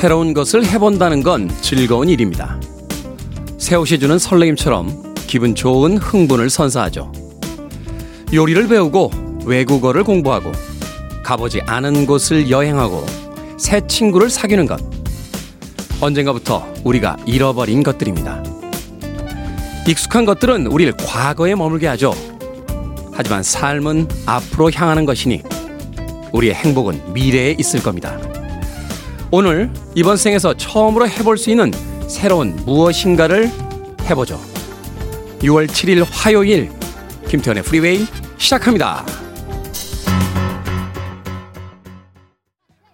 새로운 것을 해본다는 건 즐거운 일입니다. 새 옷이 주는 설레임처럼 기분 좋은 흥분을 선사하죠. 요리를 배우고 외국어를 공부하고 가보지 않은 곳을 여행하고 새 친구를 사귀는 것. 언젠가부터 우리가 잃어버린 것들입니다. 익숙한 것들은 우리를 과거에 머물게 하죠. 하지만 삶은 앞으로 향하는 것이니 우리의 행복은 미래에 있을 겁니다. 오늘 이번 생에서 처음으로 해볼 수 있는 새로운 무엇인가를 해보죠. 6월 7일 화요일 김태현의 프리웨이 시작합니다.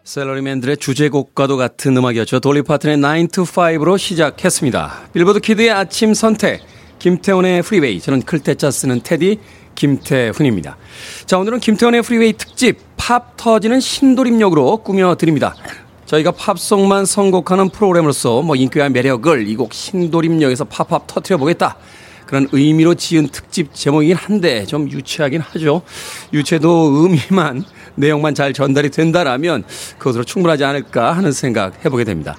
샐러리맨들의 주제곡과도 같은 음악이었죠. 돌리 파튼의 9 to 5로 시작했습니다. 빌보드 kid의 아침 선택 김태훈의 프리웨이 저는 클 태 자 쓰는 테디 김태훈입니다. 자 오늘은 김태훈의 프리웨이 특집 팝 터지는 신도림역으로 꾸며드립니다. 저희가 팝송만 선곡하는 프로그램으로서 뭐 인기와 매력을 이 곡 신도림역에서 팝팝 터트려 보겠다. 그런 의미로 지은 특집 제목이긴 한데 좀 유치하긴 하죠. 유치해도 의미만 내용만 잘 전달이 된다라면 그것으로 충분하지 않을까 하는 생각 해보게 됩니다.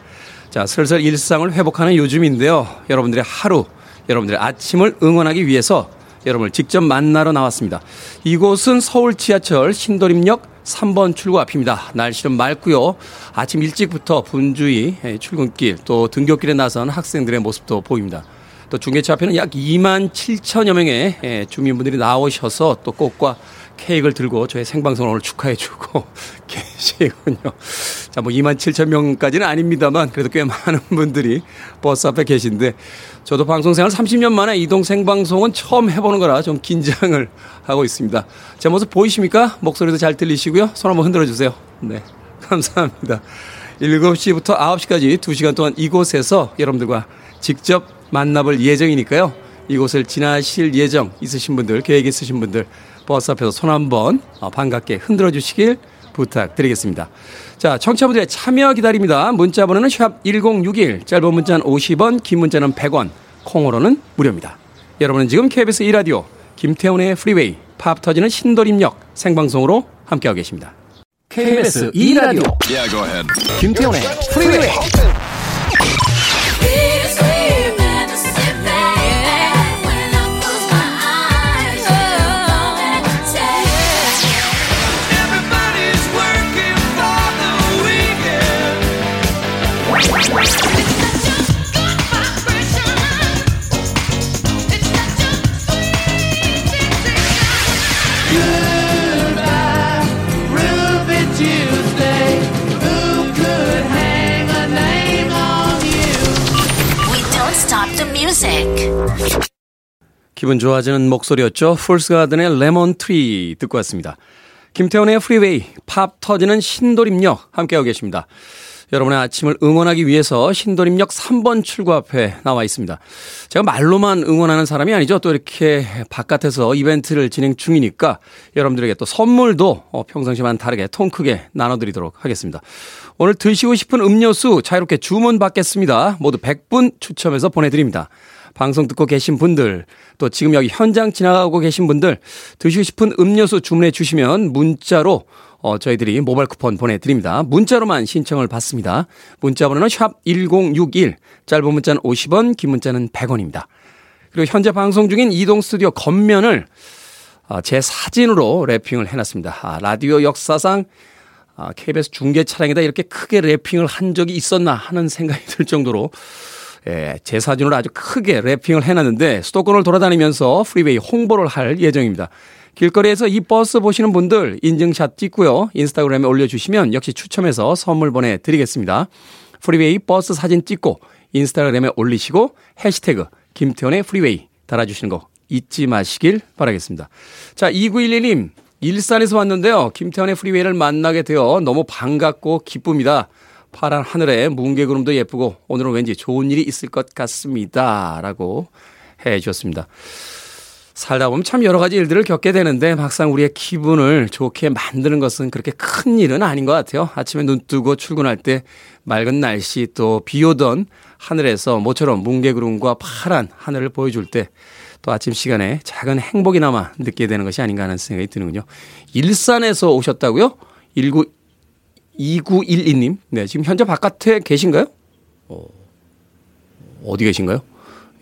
자, 슬슬 일상을 회복하는 요즘인데요. 여러분들의 하루, 여러분들의 아침을 응원하기 위해서 여러분을 직접 만나러 나왔습니다. 이곳은 서울 지하철 신도림역 3번 출구 앞입니다. 날씨는 맑고요. 아침 일찍부터 분주히 출근길 또 등교길에 나선 학생들의 모습도 보입니다. 또 중계차 앞에는 약 2만 7천여 명의 주민분들이 나오셔서 또 꽃과 케이크를 들고 저희 생방송을 오늘 축하해주고 계시군요. 자, 뭐 2만 7천 명까지는 아닙니다만 그래도 꽤 많은 분들이 버스 앞에 계신데 저도 방송 생활 30년 만에 이동 생방송은 처음 해보는 거라 좀 긴장을 하고 있습니다. 제 모습 보이십니까? 목소리도 잘 들리시고요. 손 한번 흔들어 주세요. 네. 감사합니다. 7시부터 9시까지 2시간 동안 이곳에서 여러분들과 직접 만나볼 예정이니까요. 이곳을 지나실 예정 있으신 분들, 계획 있으신 분들, 버스 앞에서 손 한번 어, 반갑게 흔들어 주시길 부탁드리겠습니다. 자, 청취자분들의 참여 기다립니다. 문자 번호는 샵 1061, 짧은 문자는 50원, 긴 문자는 100원, 콩으로는 무료입니다. 여러분은 지금 KBS 2라디오 김태훈의 프리웨이 팝 터지는 신도림역 생방송으로 함께하고 계십니다. KBS 2라디오 yeah, 김태훈의 프리웨이 기분 좋아지는 목소리였죠. Fool's Garden의 Lemon Tree 듣고 왔습니다. 김태훈의 프리웨이, 팝 터지는 신도림역 함께하고 계십니다. 여러분의 아침을 응원하기 위해서 신도림역 3번 출구 앞에 나와 있습니다. 제가 말로만 응원하는 사람이 아니죠. 또 이렇게 바깥에서 이벤트를 진행 중이니까 여러분들에게 또 선물도 어, 평상시와는 다르게 통 크게 나눠드리도록 하겠습니다. 오늘 드시고 싶은 음료수 자유롭게 주문 받겠습니다. 모두 100분 추첨해서 보내드립니다. 방송 듣고 계신 분들, 또 지금 여기 현장 지나가고 계신 분들, 드시고 싶은 음료수 주문해 주시면 문자로 어, 저희들이 모바일 쿠폰 보내드립니다. 문자로만 신청을 받습니다. 문자 번호는 샵 1061, 짧은 문자는 50원, 긴 문자는 100원입니다. 그리고 현재 방송 중인 이동 스튜디오 겉면을 어, 제 사진으로 랩핑을 해놨습니다. 아, 라디오 역사상 아, KBS 중계 차량에다 이렇게 크게 랩핑을 한 적이 있었나 하는 생각이 들 정도로 예, 제 사진으로 아주 크게 wrapping을 해놨는데 수도권을 돌아다니면서 프리웨이 홍보를 할 예정입니다. 길거리에서 이 버스 보시는 분들 인증샷 찍고요. 인스타그램에 올려주시면 역시 추첨해서 선물 보내드리겠습니다. 프리웨이 버스 사진 찍고 인스타그램에 올리시고 해시태그 김태훈의 프리웨이 달아주시는 거 잊지 마시길 바라겠습니다. 자, 2911님, 일산에서 왔는데요. 김태훈의 프리웨이를 만나게 되어 너무 반갑고 기쁩니다. 파란 하늘에 뭉게 구름도 예쁘고 오늘은 왠지 좋은 일이 있을 것 같습니다. 라고 해 주셨습니다. 살다 보면 참 여러 가지 일들을 겪게 되는데 막상 우리의 기분을 좋게 만드는 것은 그렇게 큰 일은 아닌 것 같아요. 아침에 눈 뜨고 출근할 때 맑은 날씨 또 비 오던 하늘에서 모처럼 뭉게구름과 파란 하늘을 보여줄 때 또 아침 시간에 작은 행복이나마 느끼게 되는 것이 아닌가 하는 생각이 드는군요. 일산에서 오셨다고요? 19 2912님. 네, 지금 현재 바깥에 계신가요? 어, 어디 계신가요?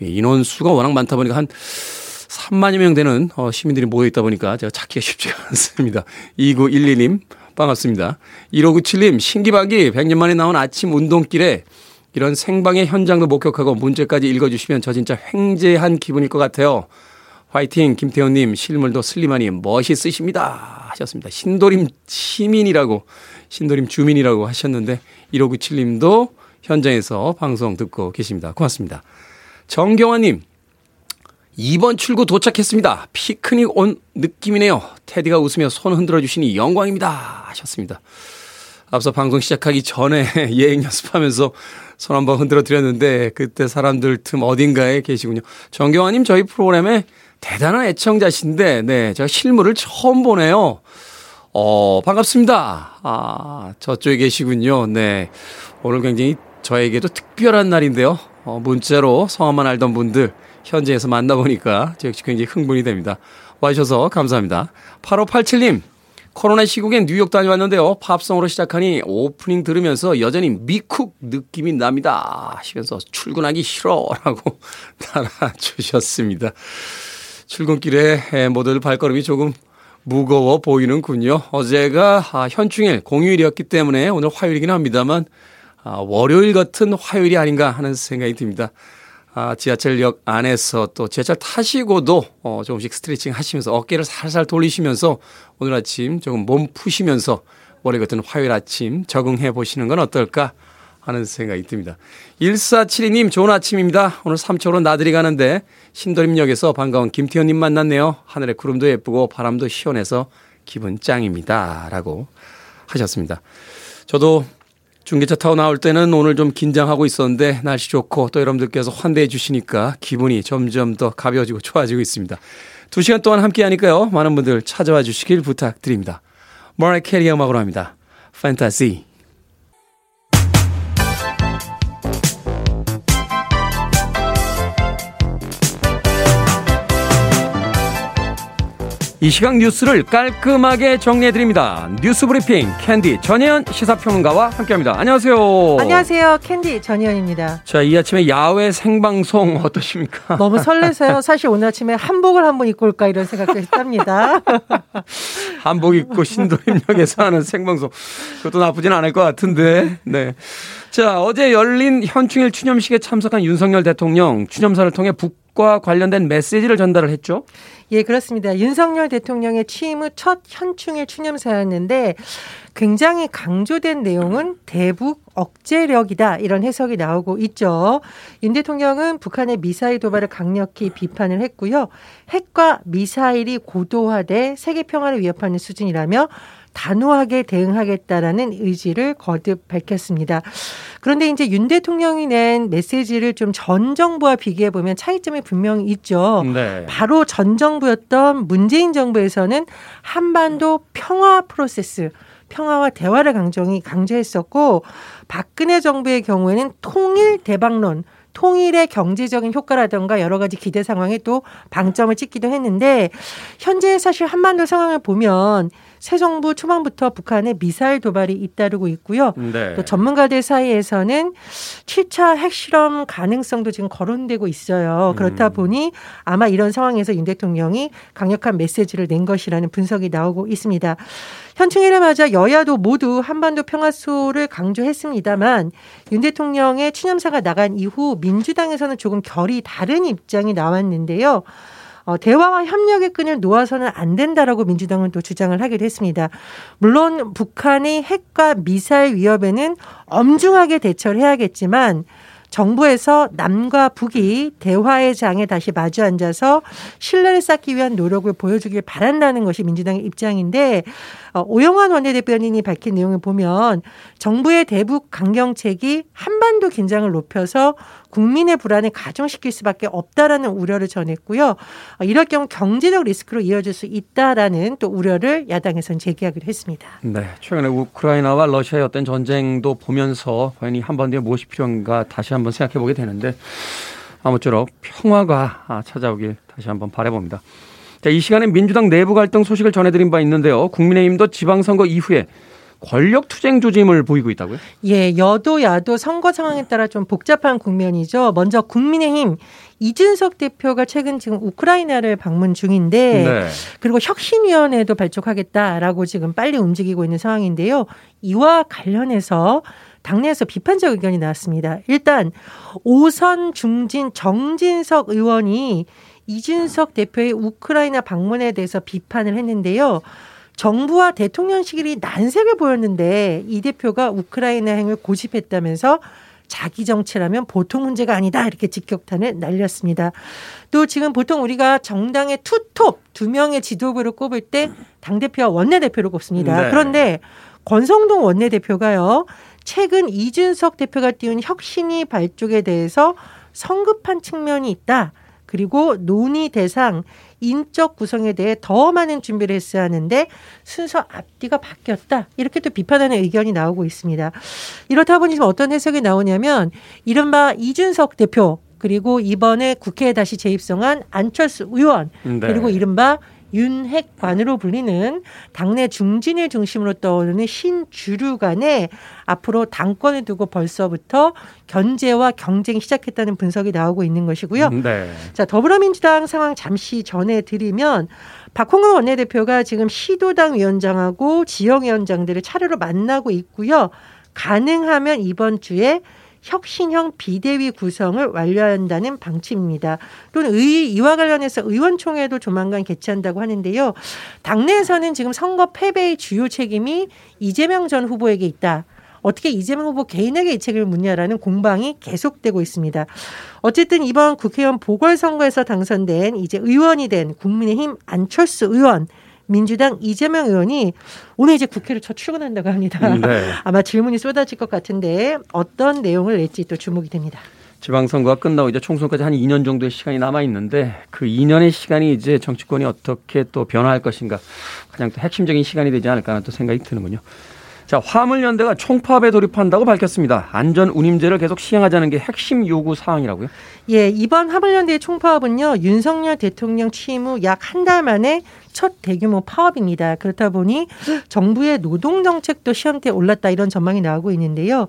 예, 인원수가 워낙 많다 보니까 한 3만여 명 되는 어, 시민들이 모여 있다 보니까 제가 찾기가 쉽지가 않습니다. 2912님, 반갑습니다. 1597님, 신기박이 100년 만에 나온 아침 운동길에 이런 생방의 현장도 목격하고 문제까지 읽어주시면 저 진짜 횡재한 기분일 것 같아요. 화이팅, 김태훈님, 실물도 슬림하니 멋있으십니다. 하셨습니다. 신도림 시민이라고, 신도림 주민이라고 하셨는데, 1597님도 현장에서 방송 듣고 계십니다. 고맙습니다. 정경화님, 2번 출구 도착했습니다. 피크닉 온 느낌이네요. 테디가 웃으며 손 흔들어 주시니 영광입니다. 하셨습니다. 앞서 방송 시작하기 전에 예행 연습하면서 손 한번 흔들어 드렸는데 그때 사람들 틈 어딘가에 계시군요. 정경화님 저희 프로그램에 대단한 애청자신데 네 제가 실물을 처음 보네요. 어 반갑습니다. 아 저쪽에 계시군요. 네 오늘 굉장히 저에게도 특별한 날인데요. 어, 문자로 성함만 알던 분들 현지에서 만나보니까 역시 굉장히 흥분이 됩니다. 와주셔서 감사합니다. 8587님 코로나 시국엔 뉴욕 다녀왔는데요. 팝송으로 시작하니 오프닝 들으면서 여전히 미쿡 느낌이 납니다. 하시면서 출근하기 싫어 라고 달아주셨습니다. 출근길에 모두 발걸음이 조금 무거워 보이는군요. 어제가 아, 현충일 공휴일이었기 때문에 오늘 화요일이긴 합니다만 아, 월요일 같은 화요일이 아닌가 하는 생각이 듭니다. 아, 지하철역 안에서 또 지하철 타시고도 어, 조금씩 스트레칭 하시면서 어깨를 살살 돌리시면서 오늘 아침 조금 몸 푸시면서 월요일 같은 화요일 아침 적응해 보시는 건 어떨까 하는 생각이 듭니다. 1472님 좋은 아침입니다. 오늘 삼초로 나들이 가는데 신도림역에서 반가운 김태현님 만났네요. 하늘에 구름도 예쁘고 바람도 시원해서 기분 짱입니다. 라고 하셨습니다. 저도 중계차 타고 나올 때는 오늘 좀 긴장하고 있었는데 날씨 좋고 또 여러분들께서 환대해 주시니까 기분이 점점 더 가벼워지고 좋아지고 있습니다. 두 시간 동안 함께 하니까요. 많은 분들 찾아와 주시길 부탁드립니다. 머라이 캐리의 음악으로 합니다. 판타지. 이 시각 뉴스를 깔끔하게 정리해드립니다. 뉴스 브리핑 캔디 전혜연 시사평론가와 함께합니다. 안녕하세요. 안녕하세요. 캔디 전혜연입니다. 자, 이 아침에 야외 생방송 어떠십니까? 너무 설레서요. 사실 오늘 아침에 한복을 한번 입고 올까 이런 생각도 했답니다. 한복 입고 신도림역에서 하는 생방송. 그것도 나쁘진 않을 것 같은데. 네. 자, 어제 열린 현충일 추념식에 참석한 윤석열 대통령 추념사를 통해 북 과 관련된 메시지를 전달을 했죠. 예, 그렇습니다. 윤석열 대통령의 취임 후 첫 현충일 추념사였는데 굉장히 강조된 내용은 대북 억제력이다 이런 해석이 나오고 있죠. 윤 대통령은 북한의 미사일 도발을 강력히 비판을 했고요. 핵과 미사일이 고도화돼 세계 평화를 위협하는 수준이라며 단호하게 대응하겠다라는 의지를 거듭 밝혔습니다. 그런데 이제 윤 대통령이 낸 메시지를 좀 전 정부와 비교해 보면 차이점이 분명히 있죠. 네. 바로 전 정부였던 문재인 정부에서는 한반도 평화 프로세스 평화와 대화를 강정이 강조했었고 박근혜 정부의 경우에는 통일 대박론 통일의 경제적인 효과라든가 여러 가지 기대 상황에 또 방점을 찍기도 했는데 현재 사실 한반도 상황을 보면 새 정부 초반부터 북한의 미사일 도발이 잇따르고 있고요. 네. 또 전문가들 사이에서는 7차 핵실험 가능성도 지금 거론되고 있어요. 그렇다 음. 보니 아마 이런 상황에서 윤 대통령이 강력한 메시지를 낸 것이라는 분석이 나오고 있습니다. 현충일을 맞아 여야도 모두 한반도 평화소를 강조했습니다만 윤 대통령의 추념사가 나간 이후 민주당에서는 조금 결이 다른 입장이 나왔는데요. 어, 대화와 협력의 끈을 놓아서는 안 된다라고 민주당은 또 주장을 하기도 했습니다. 물론 북한의 핵과 미사일 위협에는 엄중하게 대처를 해야겠지만 정부에서 남과 북이 대화의 장에 다시 마주 앉아서 신뢰를 쌓기 위한 노력을 보여주길 바란다는 것이 민주당의 입장인데 어, 오영환 원내대변인이 밝힌 내용을 보면 정부의 대북 강경책이 한반도 긴장을 높여서 국민의 불안을 가중시킬 수밖에 없다라는 우려를 전했고요. 어, 이럴 경우 경제적 리스크로 이어질 수 있다라는 또 우려를 야당에서는 제기하기로 했습니다. 네, 최근에 우크라이나와 러시아의 어떤 전쟁도 보면서 과연 이 한반 도에 무엇이 필요한가 다시 한번 생각해 보게 되는데 아무쪼록 평화가 찾아오길 다시 한번 바라봅니다. 자, 이 시간에 민주당 내부 갈등 소식을 전해드린 바 있는데요. 국민의힘도 지방선거 이후에 권력 투쟁 조짐을 보이고 있다고요? 예, 여도 야도 선거 상황에 따라 좀 복잡한 국면이죠. 먼저 국민의힘 이준석 대표가 최근 지금 우크라이나를 방문 중인데 네. 그리고 혁신위원회도 발족하겠다라고 지금 빨리 움직이고 있는 상황인데요. 이와 관련해서 당내에서 비판적 의견이 나왔습니다. 일단 오선 중진 정진석 의원이 이준석 대표의 우크라이나 방문에 대해서 비판을 했는데요. 정부와 대통령실이 난색을 보였는데 이 대표가 우크라이나 행을 고집했다면서 자기 정치라면 보통 문제가 아니다 이렇게 직격탄을 날렸습니다. 또 지금 보통 우리가 정당의 투톱 두 명의 지도부를 꼽을 때 당 대표와 원내 대표를 꼽습니다. 네. 그런데 권성동 원내 대표가요. 최근 이준석 대표가 띄운 혁신이 발족에 대해서 성급한 측면이 있다. 그리고 논의 대상 인적 구성에 대해 더 많은 준비를 했어야 하는데 순서 앞뒤가 바뀌었다. 이렇게 또 비판하는 의견이 나오고 있습니다. 이렇다 보니 지금 어떤 해석이 나오냐면 이른바 이준석 대표 그리고 이번에 국회에 다시 재입성한 안철수 의원 네. 그리고 이른바 윤핵관으로 불리는 당내 중진을 중심으로 떠오르는 신주류 간에 앞으로 당권을 두고 벌써부터 견제와 경쟁이 시작했다는 분석이 나오고 있는 것이고요. 네. 자, 더불어민주당 상황 잠시 전해 드리면 박홍근 원내대표가 지금 시도당 위원장하고 지역위원장들을 차례로 만나고 있고요. 가능하면 이번 주에 혁신형 비대위 구성을 완료한다는 방침입니다. 또는 의, 이와 관련해서 의원총회도 조만간 개최한다고 하는데요. 당내에서는 지금 선거 패배의 주요 책임이 이재명 전 후보에게 있다. 어떻게 이재명 후보 개인에게 이 책임을 묻냐라는 공방이 계속되고 있습니다. 어쨌든 이번 국회의원 보궐선거에서 당선된 이제 의원이 된 국민의힘 안철수 의원 민주당 이재명 의원이 오늘 이제 국회를 첫 출근한다고 합니다. 음, 네. 아마 질문이 쏟아질 것 같은데 어떤 내용을 낼지 또 주목이 됩니다. 지방선거가 끝나고 이제 총선까지 한 2년 정도의 시간이 남아 있는데 그 2년의 시간이 이제 정치권이 어떻게 또 변화할 것인가 가장 또 핵심적인 시간이 되지 않을까 하는 또 생각이 드는군요. 자, 화물연대가 총파업에 돌입한다고 밝혔습니다. 안전 운임제를 계속 시행하자는 게 핵심 요구 사항이라고요? 예, 이번 화물연대의 총파업은요, 윤석열 대통령 취임 후 약 한 달 만에 첫 대규모 파업입니다. 그렇다 보니 정부의 노동 정책도 시험대에 올랐다 이런 전망이 나오고 있는데요.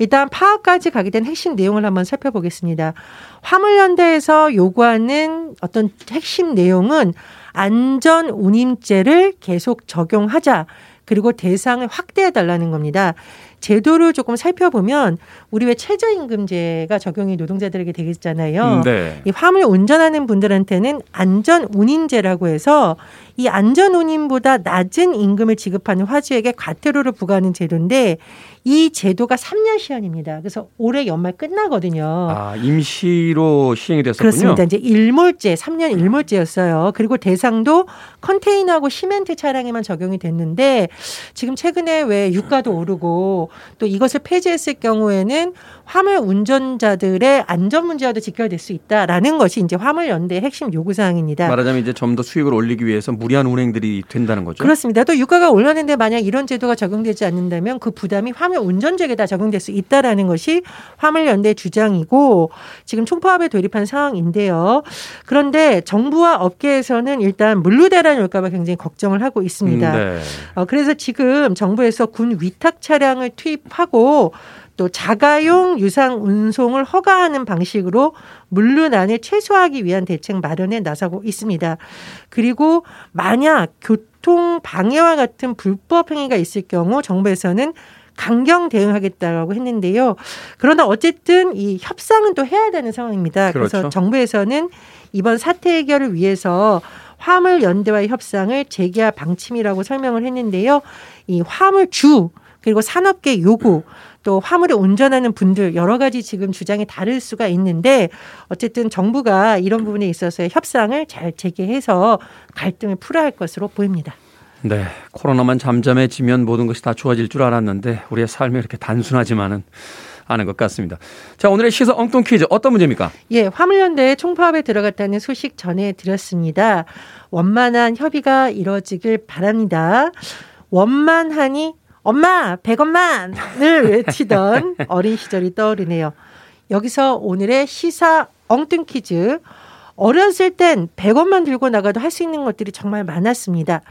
일단 파업까지 가게 된 핵심 내용을 한번 살펴보겠습니다. 화물연대에서 요구하는 어떤 핵심 내용은 안전 운임제를 계속 적용하자. 그리고 대상을 확대해 달라는 겁니다. 제도를 조금 살펴보면 우리 왜 최저임금제가 적용이 노동자들에게 되겠잖아요. 음, 네. 이 화물 운전하는 분들한테는 안전 운임제라고 해서 이 안전 운임보다 낮은 임금을 지급하는 화주에게 과태료를 부과하는 제도인데 이 제도가 3년 시한입니다. 그래서 올해 연말 끝나거든요. 아, 임시로 시행이 됐었군요. 그렇습니다. 이제 일몰제, 3년 일몰제였어요. 그리고 대상도 컨테이너하고 시멘트 차량에만 적용이 됐는데 지금 최근에 왜 유가도 오르고 또 이것을 폐지했을 경우에는 화물 운전자들의 안전 문제와도 직결될 수 있다라는 것이 이제 화물 연대의 핵심 요구 사항입니다. 말하자면 이제 좀 더 수익을 올리기 위해서 무리한 운행들이 된다는 거죠. 그렇습니다. 또 유가가 올랐는데 만약 이런 제도가 적용되지 않는다면 그 부담이 화물 운전자에게 다 적용될 수 있다라는 것이 화물 연대 주장이고 지금 총파업에 돌입한 상황인데요. 그런데 정부와 업계에서는 일단 물류대란 올까봐 굉장히 걱정을 하고 있습니다. 음, 네. 어, 그래서 지금 정부에서 군 위탁 차량을 투입하고 또 자가용 유상 운송을 허가하는 방식으로 물류난을 최소화하기 위한 대책 마련에 나서고 있습니다. 그리고 만약 교통 방해와 같은 불법 행위가 있을 경우 정부에서는 강경 대응하겠다라고 했는데요. 그러나 어쨌든 이 협상은 또 해야 되는 상황입니다. 그렇죠. 그래서 정부에서는 이번 사태 해결을 위해서 화물 연대와의 협상을 재개할 방침이라고 설명을 했는데요. 이 화물주 그리고 산업계 요구 또 화물을 운전하는 분들 여러 가지 지금 주장이 다를 수가 있는데 어쨌든 정부가 이런 부분에 있어서의 협상을 잘 재개해서 갈등을 풀어야 할 것으로 보입니다. 네. 코로나만 잠잠해지면 모든 것이 다 좋아질 줄 알았는데 우리의 삶이 이렇게 단순하지만은 않은 것 같습니다. 자, 오늘의 시사 엉뚱 퀴즈 어떤 문제입니까? 예, 화물연대 총파업에 들어갔다는 소식 전해드렸습니다. 원만한 협의가 이뤄지길 바랍니다. 원만하니 엄마, 백원만을 외치던 어린 시절이 떠오르네요. 여기서 오늘의 시사 엉뚱 퀴즈. 어렸을 땐 100원만 들고 나가도 할 수 있는 것들이 정말 많았습니다.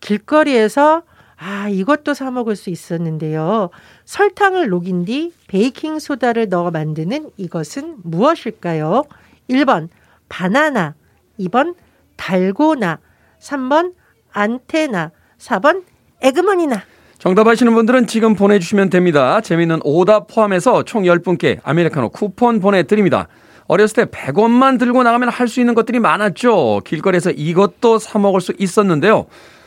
길거리에서 아, 이것도 사 먹을 수 있었는데요. 설탕을 녹인 뒤 베이킹 소다를 넣어 만드는 이것은 무엇일까요? 1번 바나나, 2번 달고나, 3번 안테나, 4번 에그머니나. 정답 아시는 분들은 지금 보내주시면 됩니다. 재미있는 오답 포함해서 총 10분께 아메리카노 쿠폰 보내드립니다. 어렸을 때 100원만 들고 나가면 할 수 있는 것들이 많았죠. 길거리에서 이것도 사 먹을 수 있었는데요.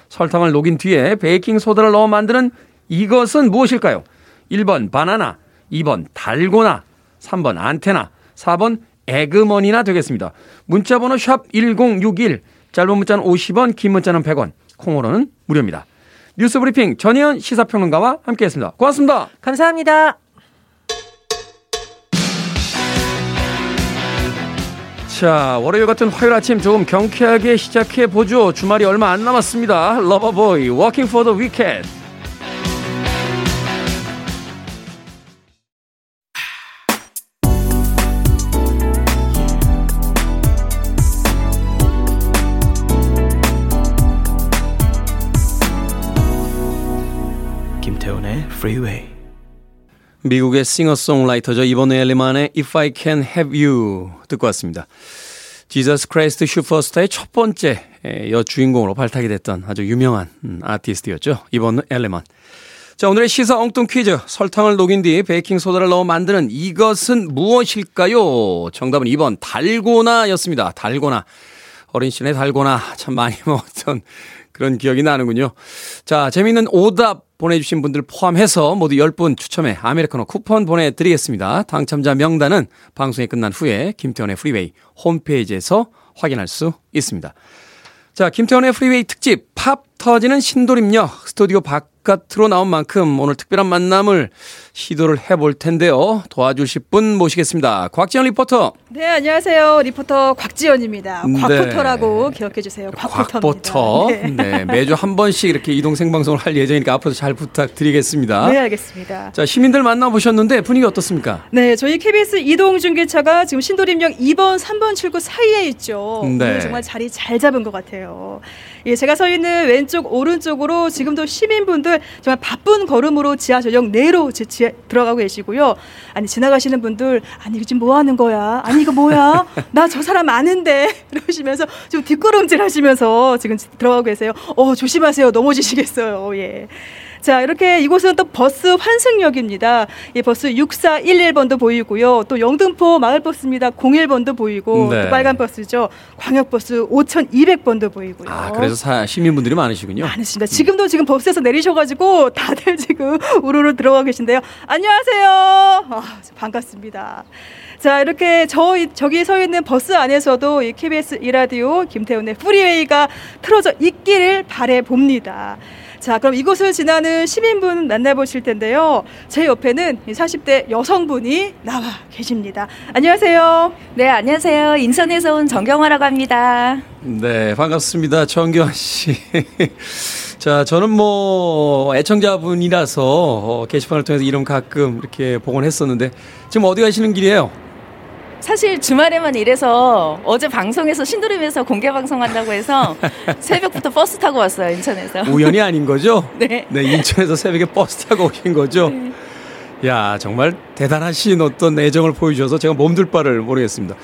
설탕을 녹인 뒤에 베이킹 소다를 넣어 만드는 이것은 무엇일까요? 1번 바나나, 2번 달고나, 3번 안테나, 4번 에그머니나 되겠습니다. 문자 번호 샵 1061, 짧은 문자는 50원, 긴 문자는 100원, 콩으로는 무료입니다. 뉴스 브리핑 전혜연 시사평론가와 함께했습니다. 고맙습니다. 감사합니다. 자, 월요일 같은 화요일 아침 조금 경쾌하게 시작해 보죠. 주말이 얼마 안 남았습니다. Loverboy, Working for the Weekend. 김태훈 Freeway. 미국의 싱어송라이터죠. 이번 엘리만의 If I Can Have You 듣고 왔습니다. Jesus Christ Superstar의 첫 번째 여주인공으로 발탁이 됐던 아주 유명한 음, 아티스트였죠. Yvonne Elliman. 자, 오늘의 시사 엉뚱 퀴즈. 설탕을 녹인 뒤 베이킹소다를 넣어 만드는 이것은 무엇일까요? 정답은 2번 달고나였습니다. 달고나. 어린 시절에 달고나 참 많이 먹었던 그런 기억이 나는군요. 자, 재미있는 오답 보내주신 분들 포함해서 모두 10분 추첨해 아메리카노 쿠폰 보내드리겠습니다. 당첨자 명단은 방송이 끝난 후에 김태훈의 프리웨이 홈페이지에서 확인할 수 있습니다. 자, 김태훈의 프리웨이 특집 팝 터지는 신도림역 스튜디오 바깥으로 나온 만큼 오늘 특별한 만남을 시도를 해볼 텐데요. 도와주실 분 모시겠습니다. 곽지연 리포터. 네, 안녕하세요. 리포터 곽지연입니다. 곽포터라고 네. 기억해 주세요. 곽포터입니다. 곽포터. 네. 네. 매주 한 번씩 이렇게 이동 생방송을 할 예정이니까 앞으로 잘 부탁드리겠습니다. 네, 알겠습니다. 자, 시민들 만나보셨는데 분위기 어떻습니까? 네, 저희 KBS 이동 중계차가 지금 신도림역 2번, 3번 출구 사이에 있죠. 네. 오늘 정말 자리 잘 잡은 것 같아요. 예, 제가 서 있는 왼쪽 오른쪽으로 지금도 시민분들 정말 바쁜 걸음으로 지하 전용 내로 지하 들어가고 계시고요. 아니 지나가시는 분들 아니 지금 뭐 하는 거야? 아니 이거 뭐야? 나 저 사람 아는데 이러시면서 지금 뒷걸음질 하시면서 지금 들어가고 계세요. 어 조심하세요. 넘어지시겠어요. 예. 자, 이렇게 이곳은 또 버스 환승역입니다. 이 버스 6411번도 보이고요. 또 영등포 마을버스입니다. 01번도 보이고 네. 또 빨간 버스죠. 광역버스 5200번도 보이고요. 아, 그래서 사, 시민분들이 많으시군요. 많으십니다. 지금도 지금 버스에서 내리셔가지고 다들 지금 우르르 들어가 계신데요. 안녕하세요. 아, 반갑습니다. 자, 이렇게 저, 저기 서 있는 버스 안에서도 이 KBS 이라디오 김태훈의 프리웨이가 틀어져 있기를 바래 봅니다. 자, 그럼 이곳을 지나는 시민분 만나보실 텐데요. 제 옆에는 40대 여성분이 나와 계십니다. 안녕하세요. 네, 안녕하세요. 인천에서 온 정경화라고 합니다. 네, 반갑습니다. 정경화 씨. 자, 저는 뭐 애청자분이라서 어, 게시판을 통해서 이름 가끔 이렇게 보곤 했었는데 지금 어디 가시는 길이에요? 사실 주말에만 일해서 어제 방송에서 신도림에서 공개 방송한다고 해서 새벽부터 버스 타고 왔어요 인천에서. 우연이 아닌 거죠? 네. 네 인천에서 새벽에 버스 타고 오신 거죠? 네. 야 정말 대단하신 어떤 애정을 보여주셔서 제가 몸둘 바를 모르겠습니다.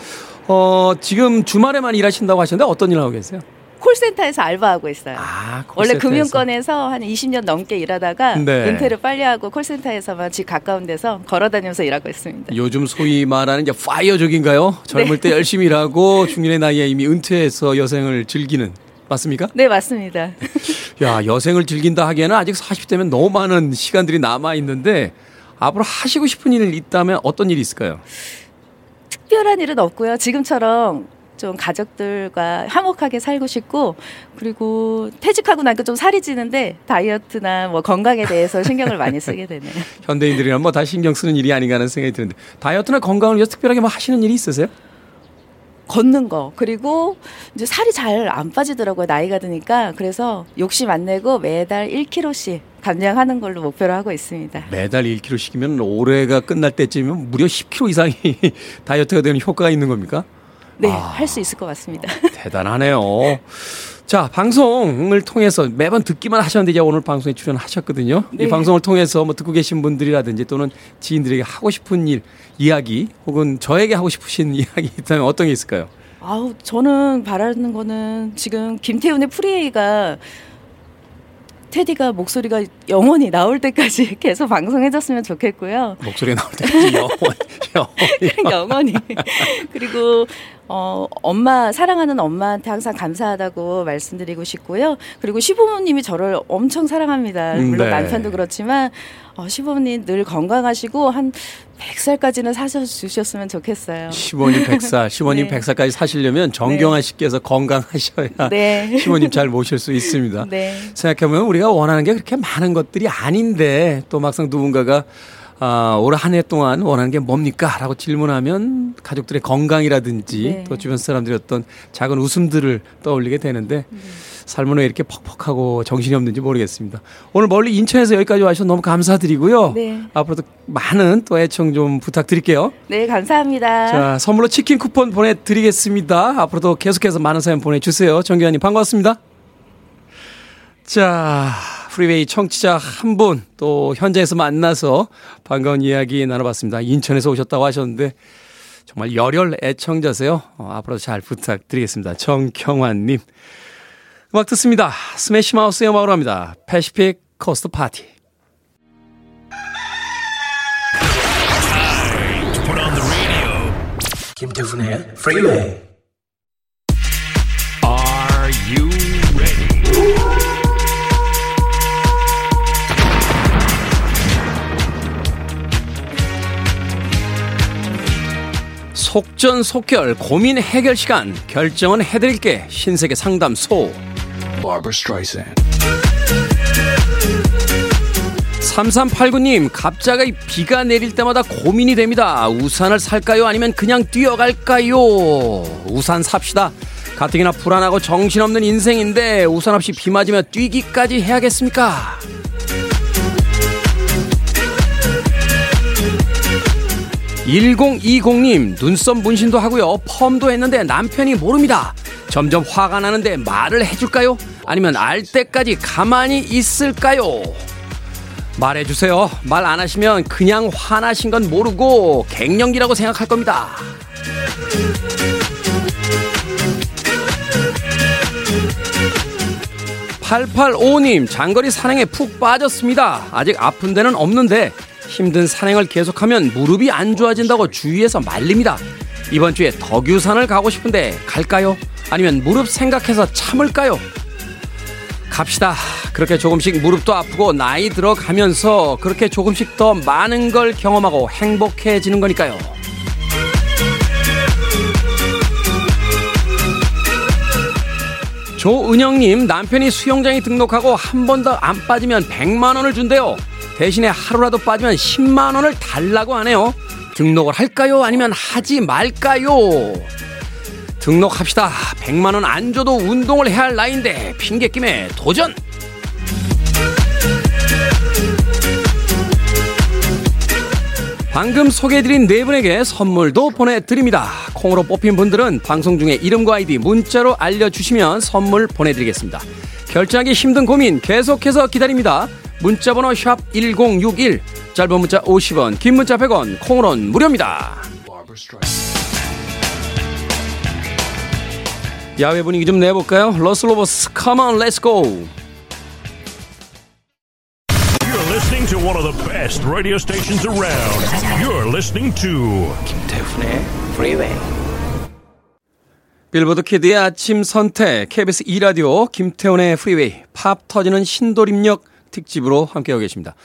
어 지금 주말에만 일하신다고 하셨는데 어떤 일 하고 계세요? 콜센터에서 알바하고 있어요. 아, 원래 금융권에서 한 20년 넘게 일하다가 네. 은퇴를 빨리 하고 콜센터에서만 집 가까운 데서 걸어 다니면서 일하고 있습니다. 요즘 소위 말하는 이제 파이어족인가요? 젊을 네. 때 열심히 일하고 중년의 나이에 이미 은퇴해서 여생을 즐기는 맞습니까? 네, 맞습니다. 야, 여생을 즐긴다 하기에는 아직 40대면 너무 많은 시간들이 남아 있는데 앞으로 하시고 싶은 일 있다면 어떤 일이 있을까요? 특별한 일은 없고요. 지금처럼 좀 가족들과 화목하게 살고 싶고 그리고 퇴직하고 나니까 좀 살이 찌는데 다이어트나 뭐 건강에 대해서 신경을 많이 쓰게 되네요. 현대인들이란 뭐 다 신경 쓰는 일이 아닌가 하는 생각이 드는데 다이어트나 건강을 위해서 특별하게 뭐 하시는 일이 있으세요? 걷는 거 그리고 이제 살이 잘 안 빠지더라고요 나이가 드니까 그래서 욕심 안 내고 매달 1kg씩 감량하는 걸로 목표로 하고 있습니다. 매달 1kg씩이면 올해가 끝날 때쯤이면 무려 10kg 이상이 다이어트가 되는 효과가 있는 겁니까? 네, 아, 할수 있을 것 같습니다. 대단하네요. 자, 방송을 통해서 매번 듣기만 하셨는데 이제 오늘 방송에 출연하셨거든요. 네. 이 방송을 통해서 뭐 듣고 계신 분들이라든지 또는 지인들에게 하고 싶은 일, 이야기 혹은 저에게 하고 싶으신 이야기 있다면 어떤 게 있을까요? 아우, 저는 바라는 거는 지금 김태훈의 프리웨이가 테디가 목소리가 영원히 나올 때까지 계속 방송해줬으면 좋겠고요. 목소리 나올 때까지 영원히. 영원히. 영원히. 그리고 어, 엄마, 사랑하는 엄마한테 항상 감사하다고 말씀드리고 싶고요. 그리고 시부모님이 저를 엄청 사랑합니다. 물론 네. 남편도 그렇지만, 어, 시부모님 늘 건강하시고, 한 100살까지는 사셔주셨으면 좋겠어요. 시부모님 100살, 시부모님 네. 100살까지 사시려면 정경아 네. 씨께서 건강하셔야 네. 시부모님 잘 모실 수 있습니다. 네. 생각해보면 우리가 원하는 게 그렇게 많은 것들이 아닌데, 또 막상 누군가가 아, 올 한 해 동안 원하는 게 뭡니까? 라고 질문하면 가족들의 건강이라든지 네. 또 주변 사람들의 어떤 작은 웃음들을 떠올리게 되는데 네. 삶은 왜 이렇게 퍽퍽하고 정신이 없는지 모르겠습니다. 오늘 멀리 인천에서 여기까지 와주셔서 너무 감사드리고요. 네. 앞으로도 많은 또 애청 좀 부탁드릴게요. 네, 감사합니다. 자, 선물로 치킨 쿠폰 보내드리겠습니다. 앞으로도 계속해서 많은 사연 보내주세요. 정규환님 반갑습니다. 자, 프리웨이 청취자 한 분 또 현장에서 만나서 반가운 이야기 나눠봤습니다. 인천에서 오셨다고 하셨는데 정말 열혈 애청자세요. 어, 앞으로 잘 부탁드리겠습니다. 정경환님. 음악 듣습니다. Smash Mouth의 음악으로 합니다. Pacific Coast Party. 김태훈의 프리웨이 속전속결 고민 해결 시간. 결정은 해드릴게. 신세계 상담소. 3389님 갑자기 비가 내릴 때마다 고민이 됩니다. 우산을 살까요? 아니면 그냥 뛰어갈까요? 우산 삽시다. 가뜩이나 불안하고 정신없는 인생인데 우산 없이 비 맞으며 뛰기까지 해야겠습니까 1020님 눈썹 문신도 하고요. 펌도 했는데 남편이 모릅니다. 점점 화가 나는데 말을 해줄까요? 아니면 알 때까지 가만히 있을까요? 말해주세요. 말 안 하시면 그냥 화나신 건 모르고 갱년기라고 생각할 겁니다. 8855님 장거리 산행에 푹 빠졌습니다. 아직 아픈 데는 없는데 힘든 산행을 계속하면 무릎이 안 좋아진다고 주위에서 말립니다. 이번 주에 덕유산을 가고 싶은데 갈까요? 아니면 무릎 생각해서 참을까요? 갑시다. 그렇게 조금씩 무릎도 아프고 나이 들어가면서 그렇게 조금씩 더 많은 걸 경험하고 행복해지는 거니까요. 조은영님 남편이 수영장에 등록하고 한 번 더 안 빠지면 100만 원을 준대요. 대신에 하루라도 빠지면 10만 원을 달라고 하네요. 등록을 할까요? 아니면 하지 말까요? 등록합시다. 100만 원 안 줘도 운동을 해야 할 나이인데 핑계김에 도전. 방금 소개해드린 네 분에게 선물도 보내드립니다. 콩으로 뽑힌 분들은 방송 중에 이름과 아이디 문자로 알려주시면 선물 보내드리겠습니다. 결정하기 힘든 고민 계속해서 기다립니다. 문자번호 샵 1061, 짧은 문자 50원, 긴 문자 100원, 콩으로는 무료입니다. 야외 분위기 좀 내볼까요? Los Lobos, come on, let's go. You're listening to one of the best radio stations around. You're listening to 김태훈의 Freeway. 빌보드 키드의 아침 선택, KBS 2 라디오, 김태훈의 프리웨이, 팝 터지는 신도림역 특집으로 함께하고 계십니다.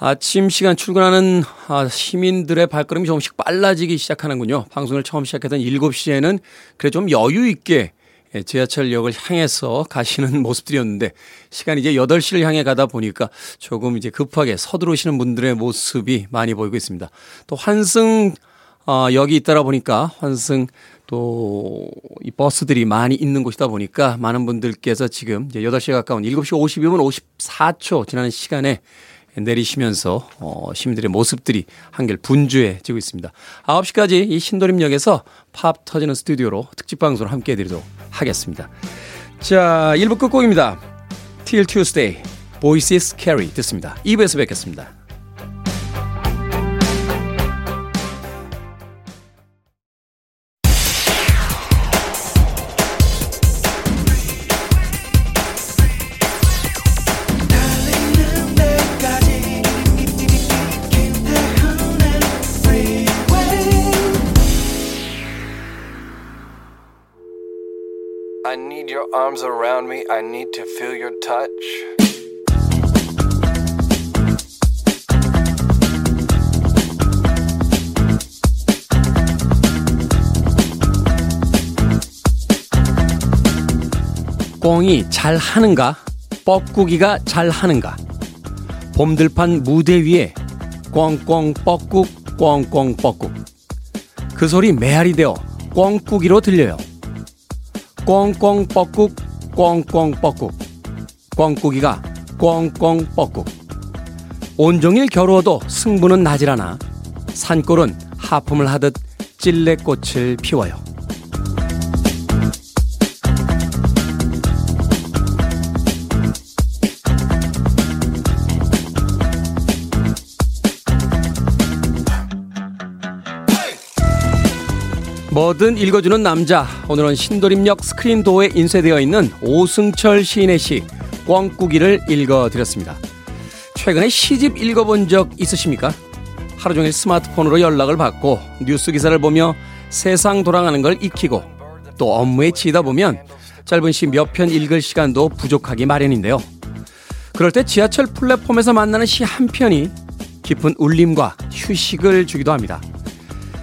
아침 시간 출근하는 아, 시민들의 발걸음이 조금씩 빨라지기 시작하는군요. 방송을 처음 시작했던 7시에는 그래 좀 여유 있게 예, 지하철역을 향해서 가시는 모습들이었는데 시간이 이제 8시를 향해 가다 보니까 조금 이제 급하게 서두르시는 분들의 모습이 많이 보이고 있습니다. 또 환승 어, 역이 있다라 보니까 환승 또 이 버스들이 많이 있는 곳이다 보니까 많은 분들께서 지금 이제 8시에 가까운 7시 52분 54초 지나는 시간에 내리시면서 어, 시민들의 모습들이 한결 분주해지고 있습니다. 9시까지 이 신도림역에서 팝 터지는 스튜디오로 특집 방송을 함께 해드리도록 하겠습니다. 자, 1부 끝곡입니다. Till Tuesday, Voices Carry 듣습니다. 2부에서 뵙겠습니다. Arms around me. I need to feel your touch. 꽁이 잘 하는가? 뻐꾸기가 잘 하는가? 봄들판 무대 위에 꽁꽁 뻐꾹 꽁꽁 뻐꾹 그 소리 메아리 되어 꽁꾸기로 들려요. 꽁꽁 뻐꾹 꽁꽁 뻐꾹 꽁꾸기가 꽁꽁 뻐꾹 온종일 겨루어도 승부는 나질 않아. 산골은 하품을 하듯 찔레꽃을 피워요. 뭐든 읽어주는 남자. 오늘은 신도림역 스크린도어에 인쇄되어 있는 오승철 시인의 시 꽝꾸기를 읽어드렸습니다. 최근에 시집 읽어본 적 있으십니까? 하루 종일 스마트폰으로 연락을 받고 뉴스 기사를 보며 세상 돌아가는 걸 익히고 또 업무에 치다 보면 짧은 시 몇 편 읽을 시간도 부족하기 마련인데요. 그럴 때 지하철 플랫폼에서 만나는 시 한 편이 깊은 울림과 휴식을 주기도 합니다.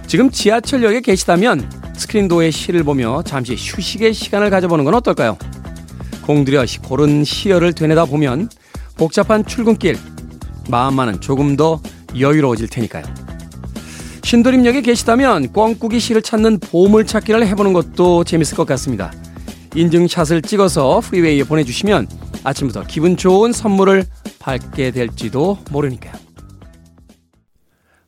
지금 지하철역에 계시다면 스크린도어의 시를 보며 잠시 휴식의 시간을 가져보는 건 어떨까요? 공들여 고른 시열을 되뇌다 보면 복잡한 출근길, 마음만은 조금 더 여유로워질 테니까요. 신도림역에 계시다면 꽝꾸기 시를 찾는 보물찾기를 해보는 것도 재밌을 것 같습니다. 인증샷을 찍어서 프리웨이에 보내주시면 아침부터 기분 좋은 선물을 받게 될지도 모르니까요.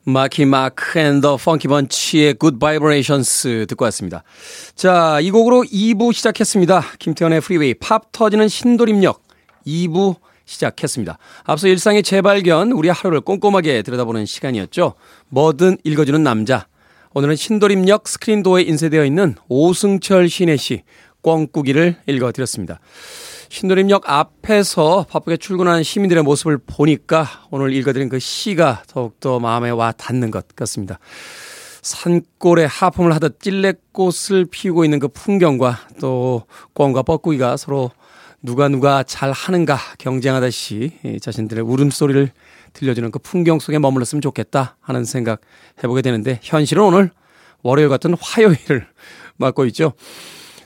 Marky Mark and the Funky Bunch의 Good Vibrations 듣고 왔습니다. 자, 이 곡으로 2부 시작했습니다. 김태훈의 프리웨이 팝 터지는 신도림역 2부 시작했습니다. 앞서 일상의 재발견, 우리 하루를 꼼꼼하게 들여다보는 시간이었죠. 뭐든 읽어주는 남자. 오늘은 신도림역 스크린도어에 인쇄되어 있는 오승철 시인의 시 꿩꾸기를 읽어드렸습니다. 신도림역 앞에서 바쁘게 출근하는 시민들의 모습을 보니까 오늘 읽어드린 그 시가 더욱더 마음에 와 닿는 것 같습니다. 산골에 하품을 하듯 찔레꽃을 피우고 있는 그 풍경과 또 꿩과 뻐꾸기가 서로 누가 누가 잘 하는가 경쟁하듯이 자신들의 울음소리를 들려주는 그 풍경 속에 머물렀으면 좋겠다 하는 생각 해보게 되는데 현실은 오늘 월요일 같은 화요일을 맞고 있죠.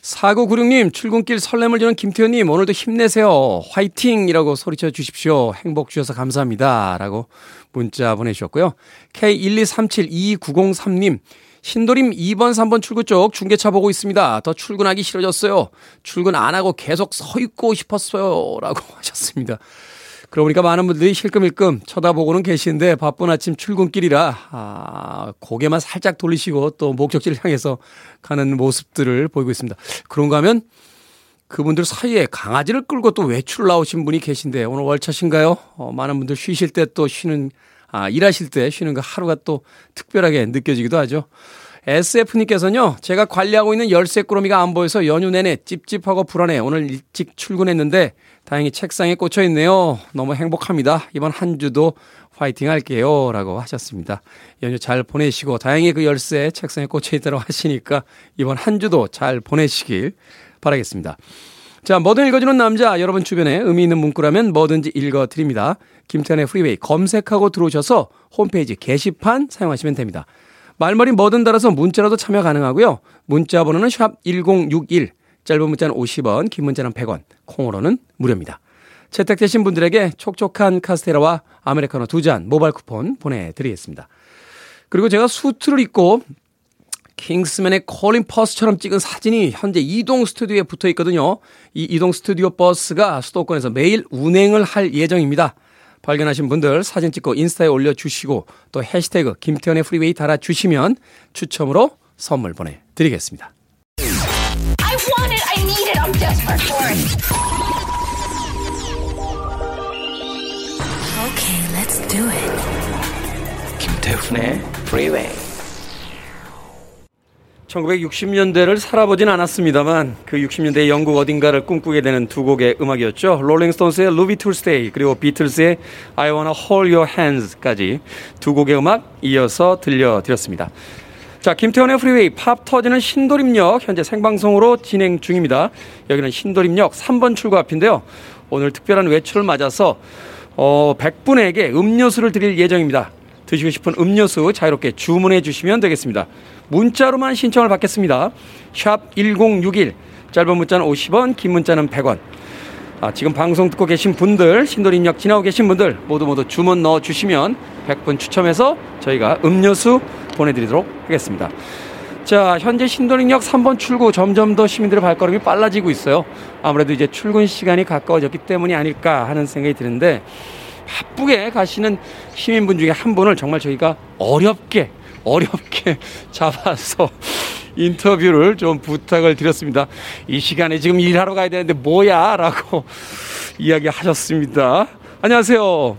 4996님, 출근길 설렘을 주는 김태현님, 오늘도 힘내세요. 화이팅! 이라고 소리쳐 주십시오. 행복 주셔서 감사합니다. 라고 문자 보내주셨고요. K1237290님, 신도림 2번, 3번 출구 쪽 중계차 보고 있습니다. 더 출근하기 싫어졌어요. 출근 안 하고 계속 서 있고 싶었어요. 라고 하셨습니다. 그러고 보니까 많은 분들이 실끔일끔 쳐다보고는 계시는데 바쁜 아침 출근길이라 아, 고개만 살짝 돌리시고 또 목적지를 향해서 가는 모습들을 보이고 있습니다. 그런가 하면 그분들 사이에 강아지를 끌고 또 외출 나오신 분이 계신데 오늘 월차신가요? 어, 많은 분들 쉬실 때 또 쉬는 아, 일하실 때 쉬는 그 하루가 또 특별하게 느껴지기도 하죠. SF님께서는요, 제가 관리하고 있는 열쇠 꾸러미가 안 보여서 연휴 내내 찝찝하고 불안해. 오늘 일찍 출근했는데 다행히 책상에 꽂혀 있네요. 너무 행복합니다. 이번 한 주도 화이팅 할게요. 라고 하셨습니다. 연휴 잘 보내시고, 다행히 그 열쇠 책상에 꽂혀 있다고 하시니까 이번 한 주도 잘 보내시길 바라겠습니다. 자, 뭐든 읽어주는 남자, 여러분 주변에 의미 있는 문구라면 뭐든지 읽어드립니다. 김태훈의 프리웨이 검색하고 들어오셔서 홈페이지 게시판 사용하시면 됩니다. 말머리 뭐든 달아서 문자라도 참여 가능하고요. 문자 번호는 샵 1061, 짧은 문자는 50원, 긴 문자는 100원, 콩으로는 무료입니다. 채택되신 분들에게 촉촉한 카스테라와 아메리카노 두 잔 모바일 쿠폰 보내드리겠습니다. 그리고 제가 수트를 입고 킹스맨의 콜린 퍼스처럼 찍은 사진이 현재 이동 스튜디오에 붙어 있거든요. 이 이동 스튜디오 버스가 수도권에서 매일 운행을 할 예정입니다. 발견하신 분들 사진 찍고 인스타에 올려주시고 또 해시태그 김태훈의 프리웨이 달아주시면 추첨으로 선물 보내드리겠습니다. I want want it. I need it. I'm desperate for it. Okay, let's do it. 김태훈의 Freeway. 1960년대를 살아보진 않았습니다만 그 60년대 영국 어딘가를 꿈꾸게 되는 두 곡의 음악이었죠. 롤링스톤스의 Ruby Tuesday 그리고 비틀스의 I Wanna Hold Your Hands까지 두 곡의 음악 이어서 들려드렸습니다. 자, 김태훈의 Freeway 팝 터지는 신도림역 현재 생방송으로 진행 중입니다. 여기는 신도림역 3번 출구 앞인데요. 오늘 특별한 외출을 맞아서 어, 100분에게 음료수를 드릴 예정입니다. 드시고 싶은 음료수 자유롭게 주문해 주시면 되겠습니다. 문자로만 신청을 받겠습니다. 샵 1061, 짧은 문자는 50원, 긴 문자는 100원. 아, 지금 방송 듣고 계신 분들, 신도림역 지나고 계신 분들 모두 모두 주문 넣어 주시면 100분 추첨해서 저희가 음료수 보내드리도록 하겠습니다. 자, 현재 신도림역 3번 출구 점점 더 시민들의 발걸음이 빨라지고 있어요. 아무래도 이제 출근 시간이 가까워졌기 때문이 아닐까 하는 생각이 드는데 바쁘게 가시는 시민분 중에 한 분을 정말 저희가 어렵게 어렵게 잡아서 인터뷰를 좀 부탁을 드렸습니다. 이 시간에 지금 일하러 가야 되는데 뭐야? 라고 이야기하셨습니다. 안녕하세요.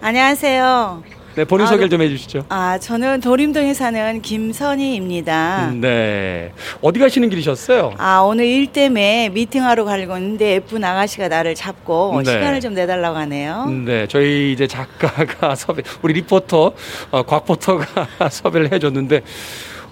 안녕하세요. 네, 본인 아, 소개를 좀 해주시죠. 아, 저는 도림동에 사는 김선희입니다. 네. 어디 가시는 길이셨어요? 아, 오늘 일 때문에 미팅하러 가려고 했는데 예쁜 아가씨가 나를 잡고 네. 시간을 좀 내달라고 하네요. 네, 저희 이제 작가가 섭외, 우리 리포터, 어, 곽포터가 섭외를 해줬는데,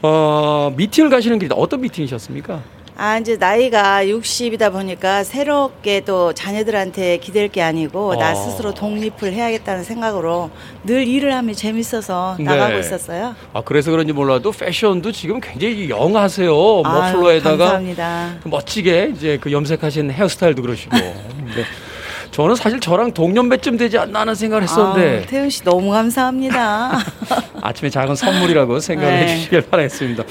어, 미팅을 가시는 길이 어떤 미팅이셨습니까? 아, 이제 나이가 60이다 보니까 새롭게 또 자녀들한테 기댈 게 아니고 나 어. 스스로 독립을 해야겠다는 생각으로 늘 일을 하면 재밌어서 네. 나가고 있었어요. 아, 그래서 그런지 몰라도 패션도 지금 굉장히 영하세요. 머플러에다가 감사합니다. 멋지게 이제 그 염색하신 헤어스타일도 그러시고. 네. 저는 사실 저랑 동년배쯤 되지 않나 하는 생각을 했었는데 아우, 태훈 씨 너무 감사합니다. 아침에 작은 선물이라고 생각을 네. 해주시길 바라겠습니다.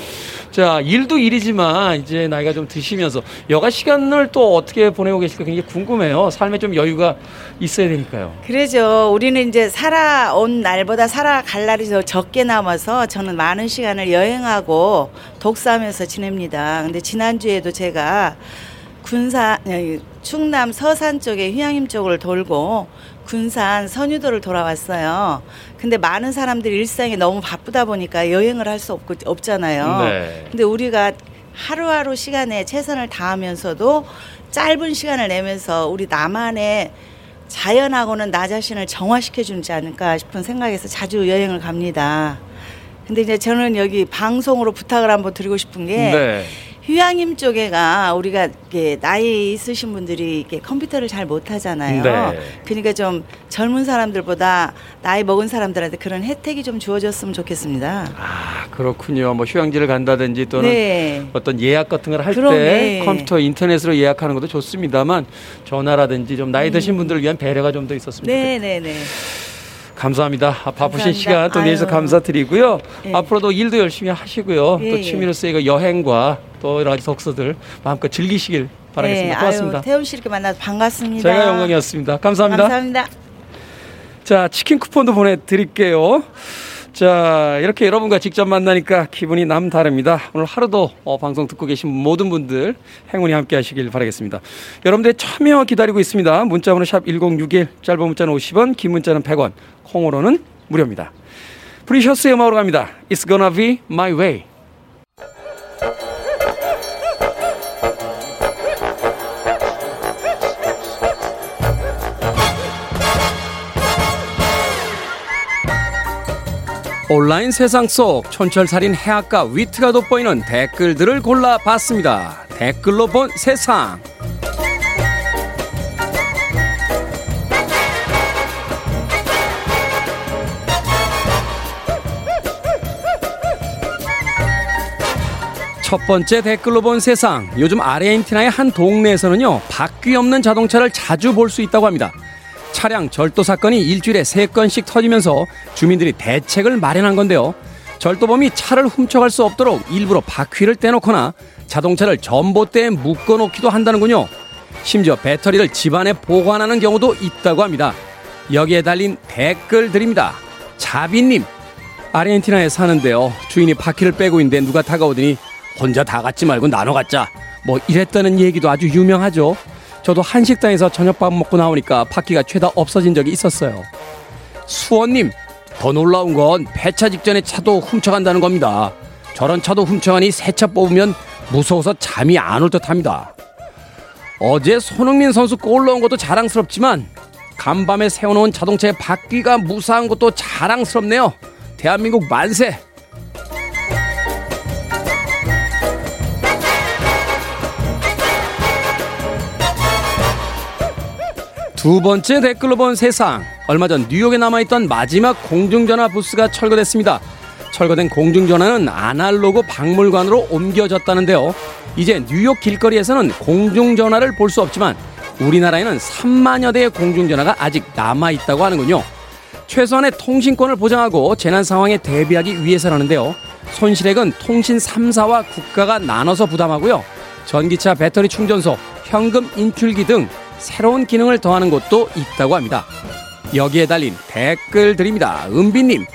자, 일도 일이지만 이제 나이가 좀 드시면서 여가 시간을 또 어떻게 보내고 계실까 굉장히 궁금해요. 삶에 좀 여유가 있어야 되니까요. 그러죠. 우리는 이제 살아온 날보다 살아갈 날이 더 적게 남아서 저는 많은 시간을 여행하고 독서하면서 지냅니다. 근데 지난주에도 제가 군산, 충남 서산 쪽에 휴양림 쪽을 돌고 군산 선유도를 돌아왔어요. 근데 많은 사람들이 일상이 너무 바쁘다 보니까 여행을 할 수 없고 없잖아요. 네. 근데 우리가 하루하루 시간에 최선을 다하면서도 짧은 시간을 내면서 우리 나만의 자연하고는 나 자신을 정화시켜 주지 않을까 싶은 생각에서 자주 여행을 갑니다. 근데 이제 저는 여기 방송으로 부탁을 한번 드리고 싶은 게 네. 휴양림 쪽에가 우리가 이게 나이 있으신 분들이 이게 컴퓨터를 잘 못하잖아요. 네. 그러니까 좀 젊은 사람들보다 나이 먹은 사람들한테 그런 혜택이 좀 주어졌으면 좋겠습니다. 아, 그렇군요. 뭐 휴양지를 간다든지 또는 네. 어떤 예약 같은 걸 할 때. 컴퓨터 인터넷으로 예약하는 것도 좋습니다만 전화라든지 좀 나이 드신 분들을 위한 배려가 좀 더 있었으면 좋겠다. 네, 네, 네. 감사합니다. 아, 바쁘신 감사합니다. 시간 또 내주셔서. 감사드리고요. 예. 앞으로도 일도 열심히 하시고요. 예, 또 예. 취미로서 이거 여행과 또 여러 가지 독서들 마음껏 즐기시길 바라겠습니다. 네, 고맙습니다. 아유, 태훈 씨 이렇게 만나서 반갑습니다. 제가 영광이었습니다. 감사합니다. 감사합니다. 자, 치킨 쿠폰도 보내드릴게요. 자, 이렇게 여러분과 직접 만나니까 기분이 남다릅니다. 오늘 하루도 어, 방송 듣고 계신 모든 분들 행운이 함께 하시길 바라겠습니다. 여러분들의 참여 기다리고 있습니다. 문자번호 샵 1061, 짧은 문자는 50원, 긴 문자는 100원, 콩으로는 무료입니다. 프리셔스의 음악으로 갑니다. It's gonna be my way. 온라인 세상 속 촌철살인 해악과 위트가 돋보이는 댓글들을 골라봤습니다. 댓글로 본 세상. 첫 번째 댓글로 본 세상. 요즘 아르헨티나의 한 동네에서는요, 바퀴 없는 자동차를 자주 볼 수 있다고 합니다. 차량 절도 사건이 일주일에 세건씩 터지면서 주민들이 대책을 마련한 건데요. 절도범이 차를 훔쳐갈 수 없도록 일부러 바퀴를 떼놓거나 자동차를 전봇대에 묶어놓기도 한다는군요. 심지어 배터리를 집안에 보관하는 경우도 있다고 합니다. 여기에 달린 댓글들입니다. 자비님, 아르헨티나에 사는데요. 주인이 바퀴를 빼고 있는데 누가 다가오더니 혼자 다 갖지 말고 나눠 갖자. 뭐 이랬다는 얘기도 아주 유명하죠. 저도 한식당에서 저녁밥 먹고 나오니까 바퀴가 죄다 없어진 적이 있었어요. 수원님, 더 놀라운 건 폐차 직전에 차도 훔쳐간다는 겁니다. 저런 차도 훔쳐가니 새 차 뽑으면 무서워서 잠이 안 올 듯합니다. 어제 손흥민 선수 골 넣은 것도 자랑스럽지만 간밤에 세워놓은 자동차의 바퀴가 무사한 것도 자랑스럽네요. 대한민국 만세! 두 번째 댓글로 본 세상. 얼마 전 뉴욕에 남아있던 마지막 공중전화 부스가 철거됐습니다. 철거된 공중전화는 아날로그 박물관으로 옮겨졌다는데요. 이제 뉴욕 길거리에서는 공중전화를 볼 수 없지만 우리나라에는 3만여 대의 공중전화가 아직 남아있다고 하는군요. 최소한의 통신권을 보장하고 재난 상황에 대비하기 위해서라는데요. 손실액은 통신 3사와 국가가 나눠서 부담하고요. 전기차 배터리 충전소, 현금 인출기 등 새로운 기능을 더하는 곳도 있다고 합니다. 여기에 달린 댓글 드립니다. 은비님,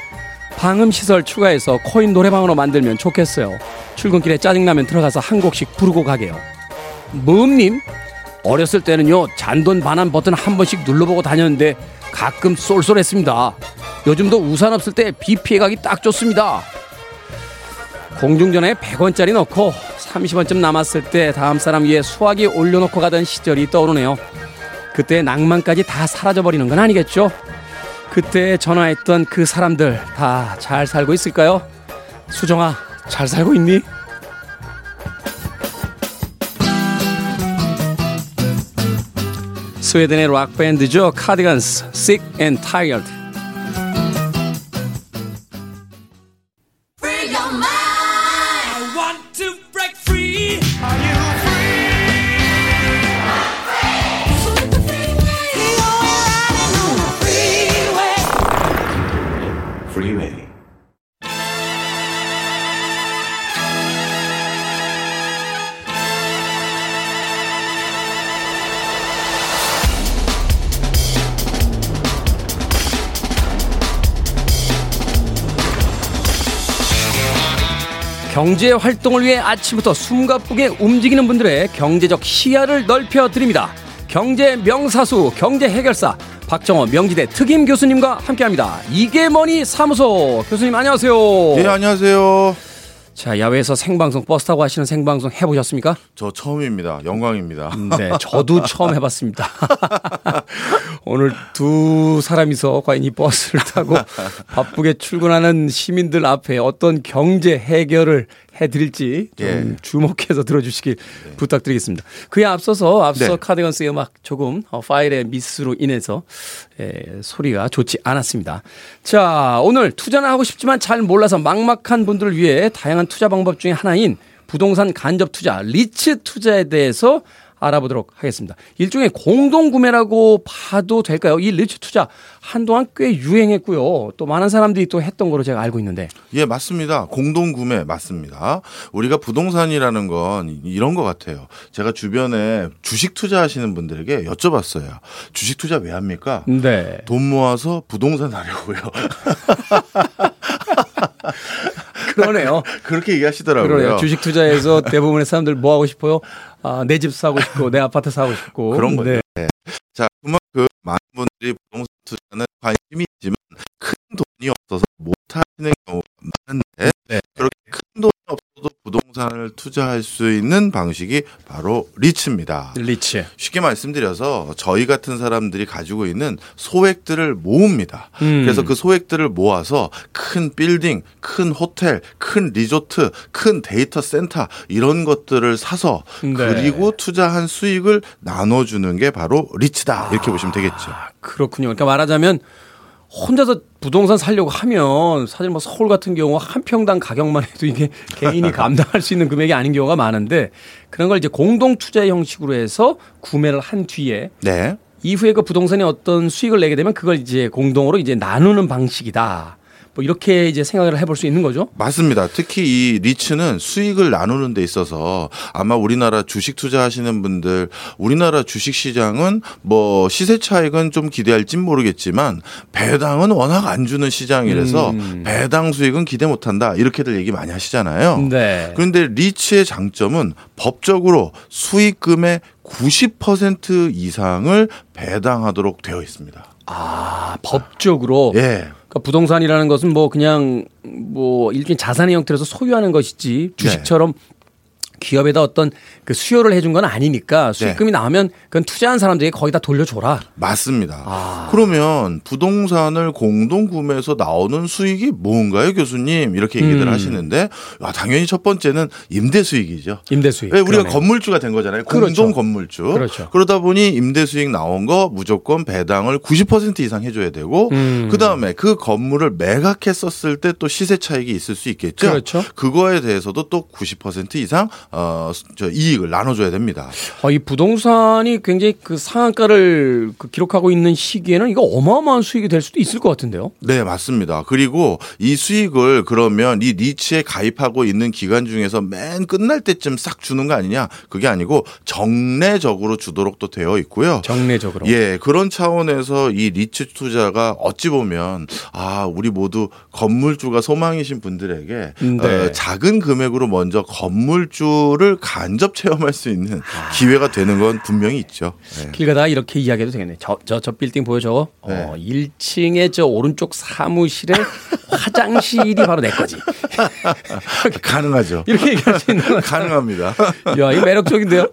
방음시설 추가해서 코인 노래방으로 만들면 좋겠어요. 출근길에 짜증나면 들어가서 한 곡씩 부르고 가게요. 무음님, 어렸을 때는요, 잔돈 반환 버튼 한 번씩 눌러보고 다녔는데 가끔 쏠쏠했습니다. 요즘도 우산 없을 때 비 피해가기 딱 좋습니다. 공중전에 100원짜리 넣고 30원쯤 남았을 때 다음 사람 위에 수화기 올려놓고 가던 시절이 떠오르네요. 그때 낭만까지 다 사라져버리는 건 아니겠죠? 그때 전화했던 그 사람들 다 잘 살고 있을까요? 수정아, 잘 살고 있니? 스웨덴의 락밴드죠. 카디건스, Sick and Tired. 경제 활동을 위해 아침부터 숨가쁘게 움직이는 분들의 경제적 시야를 넓혀 드립니다. 경제 명사수, 경제 해결사 박정호 명지대 특임 교수님과 함께합니다. 이게 뭐니 사무소 교수님 안녕하세요. 네 안녕하세요. 자, 야외에서 생방송 버스 타고 하시는 생방송 해보셨습니까? 저 처음입니다. 영광입니다. 네, 저도 처음 해봤습니다. 오늘 두 사람이서 과연 이 버스를 타고 바쁘게 출근하는 시민들 앞에 어떤 경제 해결을 해드릴지 좀 예. 주목해서 들어주시길 예. 부탁드리겠습니다. 그에 앞서서 앞서 네. 카드건스의 음악 조금 어, 파일의 미스로 인해서 예, 소리가 좋지 않았습니다. 자 오늘 투자는 하고 싶지만 잘 몰라서 막막한 분들을 위해 다양한 투자 방법 중에 하나인 부동산 간접 투자 리츠 투자에 대해서 알아보도록 하겠습니다. 일종의 공동구매라고 봐도 될까요? 이 리츠 투자 한동안 꽤 유행했고요. 또 많은 사람들이 또 했던 거로 제가 알고 있는데. 예, 맞습니다. 공동구매 맞습니다. 우리가 부동산이라는 건 이런 것 같아요. 제가 주변에 주식 투자하시는 분들에게 여쭤봤어요. 주식 투자 왜 합니까? 네. 돈 모아서 부동산 사려고요. 그러네요. 그렇게 얘기하시더라고요. 그러네요. 주식 투자에서 대부분의 사람들 뭐 하고 싶어요? 아, 내 집 사고 싶고 내 아파트 사고 싶고 그런 거죠. 네. 자, 그만큼 많은 분들이 부동산 투자는 관심이 있지만 큰 돈이 없어서 못 하시는 경우가 많은데 네. 그렇게 큰 돈이 없어도 부동산을 투자할 수 있는 방식이 바로 리츠입니다. 리츠. 쉽게 말씀드려서 저희 같은 사람들이 가지고 있는 소액들을 모읍니다. 음. 그래서 그 소액들을 모아서 큰 빌딩, 큰 호텔, 큰 리조트, 큰 데이터 센터 이런 것들을 사서 네. 그리고 투자한 수익을 나눠주는 게 바로 리츠다. 이렇게 아, 보시면 되겠죠. 그렇군요. 그러니까 말하자면 혼자서 부동산 살려고 하면 사실 뭐 서울 같은 경우 한 평당 가격만 해도 이게 개인이 감당할 수 있는 금액이 아닌 경우가 많은데 그런 걸 이제 공동 투자 형식으로 해서 구매를 한 뒤에 네. 이후에 그 부동산이 어떤 수익을 내게 되면 그걸 이제 공동으로 이제 나누는 방식이다. 뭐 이렇게 이제 생각을 해볼 수 있는 거죠. 맞습니다. 특히 이 리츠는 수익을 나누는 데 있어서 아마 우리나라 주식 투자하시는 분들 우리나라 주식 시장은 뭐 시세 차익은 좀 기대할진 모르겠지만 배당은 워낙 안 주는 시장이라서 음. 배당 수익은 기대 못 한다 이렇게들 얘기 많이 하시잖아요. 네. 그런데 리츠의 장점은 법적으로 수익금의 90% 이상을 배당하도록 되어 있습니다. 아, 법적으로. 예. 그러니까 부동산이라는 것은 뭐 그냥 뭐 일종의 자산의 형태로서 소유하는 것이지 주식처럼 기업에다 어떤 그 수요를 해준 건 아니니까 수익금이 나오면 그건 투자한 사람들에게 거의 다 돌려줘라. 맞습니다. 아. 그러면 부동산을 공동 구매해서 나오는 수익이 뭔가요, 교수님? 이렇게 얘기들 음. 하시는데 아, 당연히 첫 번째는 임대 수익이죠. 임대 수익. 왜 우리가 그러네요. 건물주가 된 거잖아요. 그렇죠. 공동 건물주. 그렇죠. 러다 보니 임대 수익 나온 거 무조건 배당을 90% 이상 해줘야 되고 음. 그 다음에 그 건물을 매각했었을 때 또 시세 차익이 있을 수 있겠죠. 그렇죠. 그거에 대해서도 또 90% 이상 어, 저 이익을 나눠줘야 됩니다. 어, 이 부동산이 굉장히 그 상한가를 그 기록하고 있는 시기에는 이거 어마어마한 수익이 될 수도 있을 것 같은데요. 네, 맞습니다. 그리고 이 수익을 그러면 이 리츠에 가입하고 있는 기간 중에서 맨 끝날 때쯤 싹 주는 거 아니냐? 그게 아니고 정례적으로 주도록 또 되어 있고요. 정례적으로. 예, 그런 차원에서 이 리츠 투자가 어찌 보면 아, 우리 모두 건물주가 소망이신 분들에게 네. 어, 작은 금액으로 먼저 건물주 를 간접 체험할 수 있는 아. 기회가 되는 건 분명히 있죠. 네. 길 가다가 이렇게 이야기해도 되겠네. 저, 저, 저 빌딩 보여줘. 어, 1층에 저 오른쪽 사무실에 화장실이 바로 내 거지. 가능하죠. 이렇게 얘기할 수 있는 거. 가능합니다. 야, 이거 매력적인데요?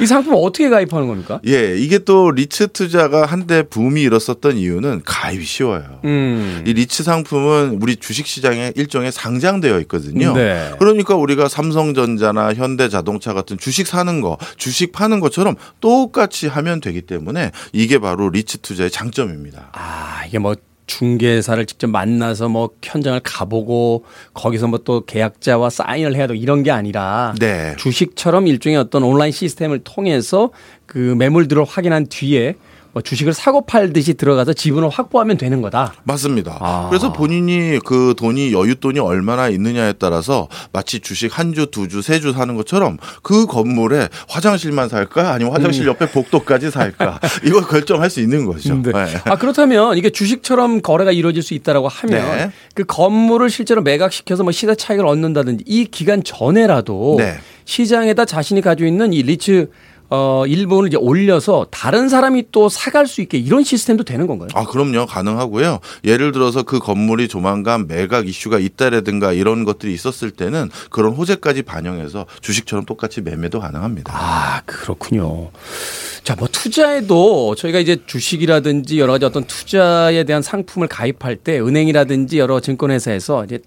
이 상품 어떻게 가입하는 겁니까? 예, 이게 또 리츠 투자가 한때 붐이 일었었던 이유는 가입이 쉬워요. 음. 이 리츠 상품은 우리 주식 시장에 일종의 상장되어 있거든요. 네. 그러니까 우리가 삼성전자나 현대자동차 같은 주식 사는 거, 주식 파는 것처럼 똑같이 하면 되기 때문에 이게 바로 리츠 투자의 장점입니다. 아, 이게 뭐 중개사를 직접 만나서 뭐 현장을 가보고 거기서 뭐 또 계약자와 사인을 해야 되고 이런 게 아니라 네. 주식처럼 일종의 어떤 온라인 시스템을 통해서 그 매물들을 확인한 뒤에 뭐 주식을 사고 팔듯이 들어가서 지분을 확보하면 되는 거다. 맞습니다. 아. 그래서 본인이 그 돈이 여윳돈이 얼마나 있느냐에 따라서 마치 주식 한 주, 두 주, 세 주 사는 것처럼 그 건물에 화장실만 살까 아니면 화장실 음. 옆에 복도까지 살까 이걸 결정할 수 있는 거죠. 네. 네. 아 그렇다면 이게 주식처럼 거래가 이루어질 수 있다라고 하면 네. 그 건물을 실제로 매각시켜서 뭐 시세 차익을 얻는다든지 이 기간 전에라도 네. 시장에다 자신이 가지고 있는 이 리츠 어 일본을 이제 올려서 다른 사람이 또 사갈 수 있게 이런 시스템도 되는 건가요? 아, 그럼요. 가능하고요. 예를 들어서 그 건물이 조만간 매각 이슈가 있다라든가 이런 것들이 있었을 때는 그런 호재까지 반영해서 주식처럼 똑같이 매매도 가능합니다. 아, 그렇군요. 자, 뭐 투자에도 저희가 이제 주식이라든지 여러 가지 어떤 투자에 대한 상품을 가입할 때 은행이라든지 여러 증권회사에서 이제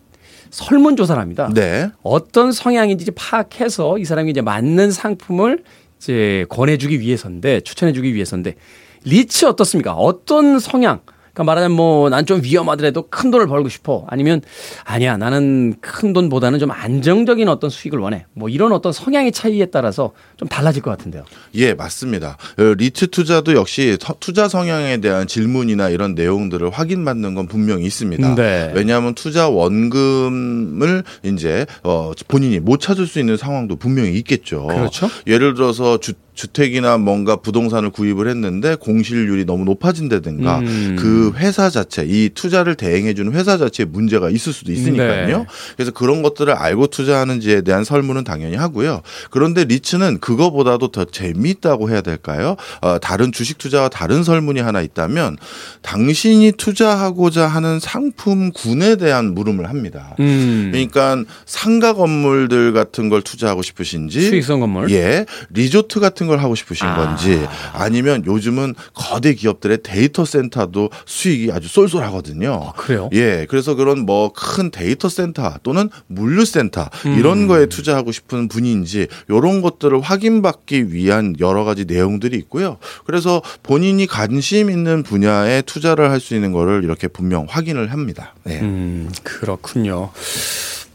설문조사를 합니다. 네. 어떤 성향인지 파악해서 이 사람이 이제 맞는 상품을 이제 권해주기 위해서인데 추천해주기 위해서인데 리치 어떻습니까? 어떤 성향? 그러니까 말하자면 뭐 난 좀 위험하더라도 큰 돈을 벌고 싶어 아니면 아니야 나는 큰 돈보다는 좀 안정적인 어떤 수익을 원해 뭐 이런 어떤 성향의 차이에 따라서 좀 달라질 것 같은데요. 예, 맞습니다. 어, 리츠 투자도 역시 서- 투자 성향에 대한 질문이나 이런 내용들을 확인받는 건 분명히 있습니다. 네. 왜냐하면 투자 원금을 이제 어, 본인이 못 찾을 수 있는 상황도 분명히 있겠죠. 그렇죠. 예를 들어서 주, 주택이나 뭔가 부동산을 구입을 했는데 공실률이 너무 높아진다든가 음. 그 회사 자체 이 투자를 대행해 주는 회사 자체에 문제가 있을 수도 있으니까요. 네. 그래서 그런 것들을 알고 투자하는지에 대한 설문은 당연히 하고요. 그런데 리츠는 그거보다도 더 재미있다고 해야 될까요? 어, 다른 주식 투자와 다른 설문이 하나 있다면 당신이 투자하고자 하는 상품군에 대한 물음을 합니다. 음. 그러니까 상가 건물들 같은 걸 투자하고 싶으신지 수익성 건물. 예, 리조트 같은 걸 하고 싶으신 아. 건지 아니면 요즘은 거대 기업들의 데이터 센터도 수익이 아주 쏠쏠하거든요. 아, 그래요? 예, 그래서 그런 뭐 큰 데이터 센터 또는 물류 센터 음. 이런 거에 투자하고 싶은 분인지 이런 것들을 확인받기 위한 여러 가지 내용들이 있고요. 그래서 본인이 관심 있는 분야에 투자를 할 수 있는 거를 이렇게 분명 확인을 합니다. 네. 음, 그렇군요.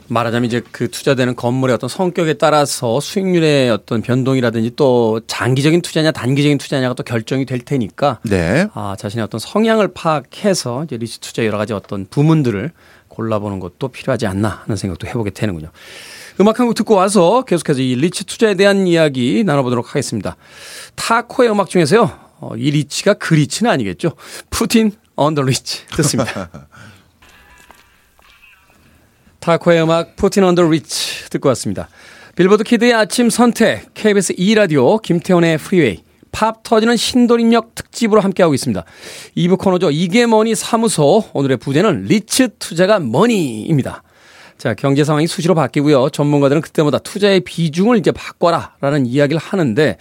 말하자면 이제 그 투자되는 건물의 어떤 성격에 따라서 수익률의 어떤 변동이라든지 또 장기적인 투자냐 단기적인 투자냐가 또 결정이 될 테니까 네. 아, 자신의 어떤 성향을 파악해서 이제 리츠 투자 여러 가지 어떤 부문들을 골라보는 것도 필요하지 않나 하는 생각도 해보게 되는군요. 음악 한 곡 듣고 와서 계속해서 이 리츠 투자에 대한 이야기 나눠보도록 하겠습니다. 타코의 음악 중에서요. 어, 이 리츠가 그 리츠는 아니겠죠. Puttin' on the Ritz 듣습니다. 타코의 음악 Puttin' on the Ritz 듣고 왔습니다. 빌보드 키드의 아침 선택 KBS 2라디오 김태훈의 Freeway 팝 터지는 신도림역 특집으로 함께하고 있습니다. 2부 코너죠. 이게 뭐니 사무소 오늘의 부제는 리츠 투자가 뭐니입니다. 자, 경제 상황이 수시로 바뀌고요. 전문가들은 그때마다 투자의 비중을 이제 바꿔라라는 이야기를 하는데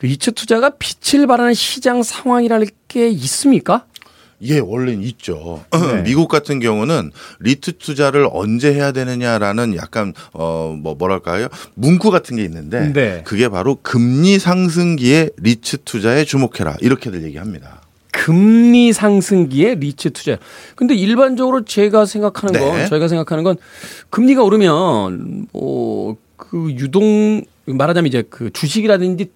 리츠 투자가 빛을 발하는 시장 상황이랄 게 있습니까? 예, 원래는 있죠. 네. 미국 같은 경우는 리츠 투자를 언제 해야 되느냐라는 약간 어 뭐 뭐랄까요 문구 같은 게 있는데 네. 그게 바로 금리 상승기에 리츠 투자에 주목해라 이렇게들 얘기합니다. 금리 상승기에 리츠 투자. 근데 일반적으로 제가 생각하는 건 네. 저희가 생각하는 건 금리가 오르면 뭐그 유동 말하자면 이제 그 주식이라든지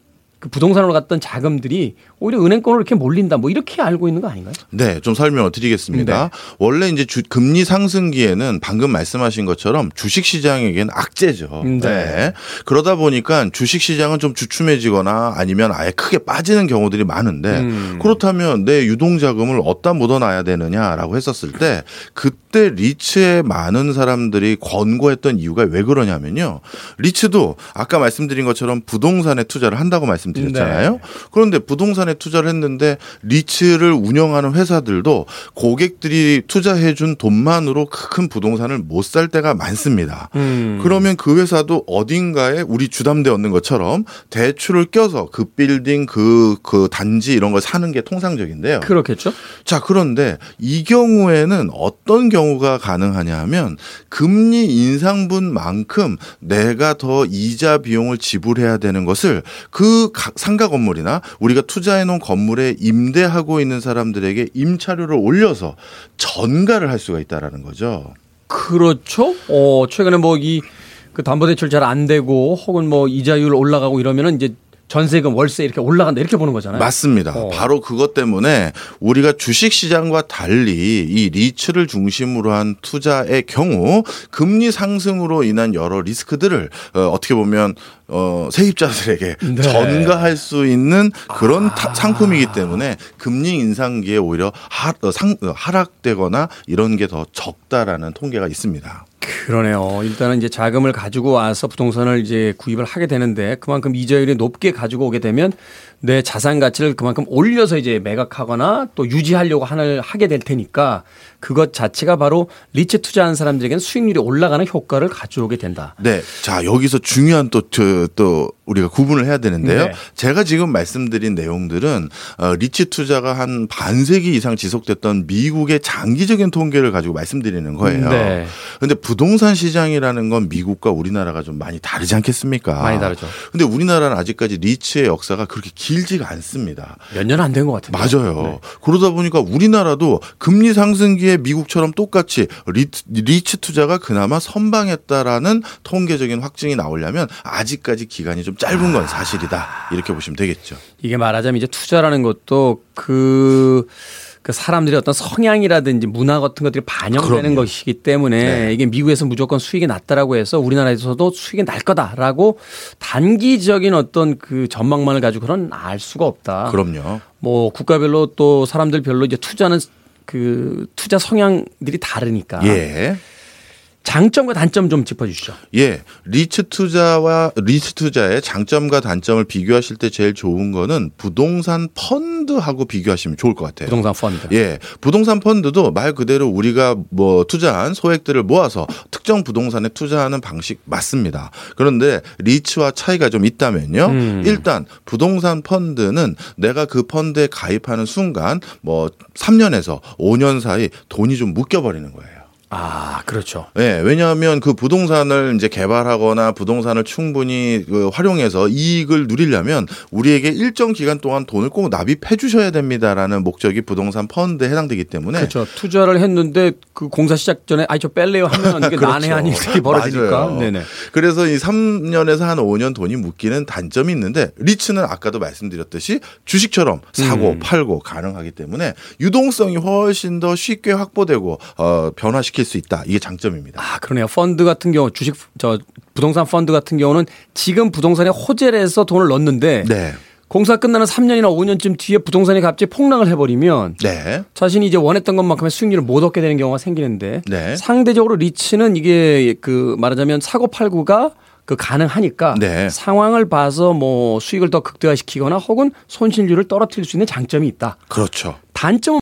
그 부동산으로 갔던 자금들이 오히려 은행권으로 이렇게 몰린다 뭐 이렇게 알고 있는 거 아닌가요? 네, 좀 설명을 드리겠습니다. 네. 원래 이제 주, 금리 상승기에는 방금 말씀하신 것처럼 주식 시장에겐 악재죠. 네. 네. 그러다 보니까 주식 시장은 좀 주춤해지거나 아니면 아예 크게 빠지는 경우들이 많은데 음. 그렇다면 내 유동 자금을 어디다 묻어놔야 되느냐라고 했었을 때 그 때 리츠에 많은 사람들이 권고했던 이유가 왜 그러냐면요. 리츠도 아까 말씀드린 것처럼 부동산에 투자를 한다고 말씀 말씀드렸잖아요. 네. 그런데 부동산에 투자를 했는데 리츠를 운영하는 회사들도 고객들이 투자해준 돈만으로 큰 부동산을 못 살 때가 많습니다. 음. 그러면 그 회사도 어딘가에 우리 주담대 얻는 것처럼 대출을 껴서 그 빌딩 그, 그 단지 이런 걸 사는 게 통상적인데요. 그렇겠죠. 자, 그런데 이 경우에는 어떤 경우 가 가능하냐 하면 금리 인상분만큼 내가 더 이자 비용을 지불해야 되는 것을 그 상가 건물이나 우리가 투자해 놓은 건물에 임대하고 있는 사람들에게 임차료를 올려서 전가를 할 수가 있다라는 거죠. 그렇죠. 어, 최근에 뭐 이 그 담보 대출 잘 안 되고 혹은 뭐 이자율 올라가고 이러면은 이제 전세금 월세 이렇게 올라간다 이렇게 보는 거잖아요. 맞습니다. 어. 바로 그것 때문에 우리가 주식 시장과 달리 이 리츠를 중심으로 한 투자의 경우 금리 상승으로 인한 여러 리스크들을 어, 어떻게 보면 어, 세입자들에게 네. 전가할 수 있는 그런 아. 상품이기 때문에 금리 인상기에 오히려 하, 어, 상, 어, 하락되거나 이런 게 더 적다라는 통계가 있습니다. 그러네요. 일단은 이제 자금을 가지고 와서 부동산을 이제 구입을 하게 되는데 그만큼 이자율이 높게 가지고 오게 되면 내 자산 가치를 그만큼 올려서 이제 매각하거나 또 유지하려고 하는 하게 될 테니까 그것 자체가 바로 리츠 투자한 사람들에게는 수익률이 올라가는 효과를 가져오게 된다. 네. 자, 여기서 중요한 또, 저, 또 우리가 구분을 해야 되는데요. 네. 제가 지금 말씀드린 내용들은 어, 리츠 투자가 한 반세기 이상 지속됐던 미국의 장기적인 통계를 가지고 말씀드리는 거예요. 네. 근데 부동산 시장이라는 건 미국과 우리나라가 좀 많이 다르지 않겠습니까? 많이 다르죠. 근데 우리나라는 아직까지 리츠의 역사가 그렇게 길지가 않습니다. 몇 년 안 된 것 같은데. 맞아요. 네. 그러다 보니까 우리나라도 금리 상승기에 미국처럼 똑같이 리츠, 리츠 투자가 그나마 선방했다라는 통계적인 확증이 나오려면 아직까지 기간이 좀 짧은 건 사실이다. 이렇게 보시면 되겠죠. 이게 말하자면 이제 투자라는 것도 그, 그 사람들의 어떤 성향이라든지 문화 같은 것들이 반영되는 그럼요. 것이기 때문에 네. 이게 미국에서 무조건 수익이 낮다라고 해서 우리나라에서도 수익이 날 거다라고 단기적인 어떤 그 전망만을 가지고 그런 알 수가 없다. 그럼요. 뭐 국가별로 또 사람들별로 이제 투자는 그 투자 성향들이 다르니까. 예. 장점과 단점 좀 짚어주시죠. 예, 리츠 투자와 리츠 투자의 장점과 단점을 비교하실 때 제일 좋은 거는 부동산 펀드하고 비교하시면 좋을 것 같아요. 부동산 펀드. 예, 부동산 펀드도 말 그대로 우리가 뭐 투자한 소액들을 모아서 특정 부동산에 투자하는 방식 맞습니다. 그런데 리츠와 차이가 좀 있다면요. 음. 일단 부동산 펀드는 내가 그 펀드에 가입하는 순간 뭐 3년에서 5년 사이 돈이 좀 묶여버리는 거예요. 아, 그렇죠. 네, 왜냐하면 그 부동산을 이제 개발하거나 부동산을 충분히 그 활용해서 이익을 누리려면 우리에게 일정 기간 동안 돈을 꼭 납입해 주셔야 됩니다라는 목적이 부동산 펀드에 해당되기 때문에 그렇죠. 투자를 했는데 그 공사 시작 전에 아이 저 뺄래요 하면 이게 그렇죠. 난해한 일이 벌어지니까. 네네. 그래서 이 3년에서 한 5년 돈이 묶이는 단점이 있는데 리츠는 아까도 말씀드렸듯이 주식처럼 사고 음. 팔고 가능하기 때문에 유동성이 훨씬 더 쉽게 확보되고 어 변화시킬 지킬 수 있다. 이게 장점입니다. 아, 그러네요. 펀드 같은 경우 주식 저 부동산 펀드 같은 경우는 지금 부동산에 호재를 해서 돈을 넣는데 네. 공사 끝나는 3년이나 5년쯤 뒤에 부동산이 갑자기 폭락을 해버리면 네. 자신이 이제 원했던 것만큼의 수익률을 못 얻게 되는 경우가 생기는데 네. 상대적으로 리츠는 이게 그 말하자면 사고 팔구가 그 가능하니까 네. 상황을 봐서 뭐 수익을 더 극대화시키거나 혹은 손실률을 떨어뜨릴 수 있는 장점이 있다. 그렇죠. 단점은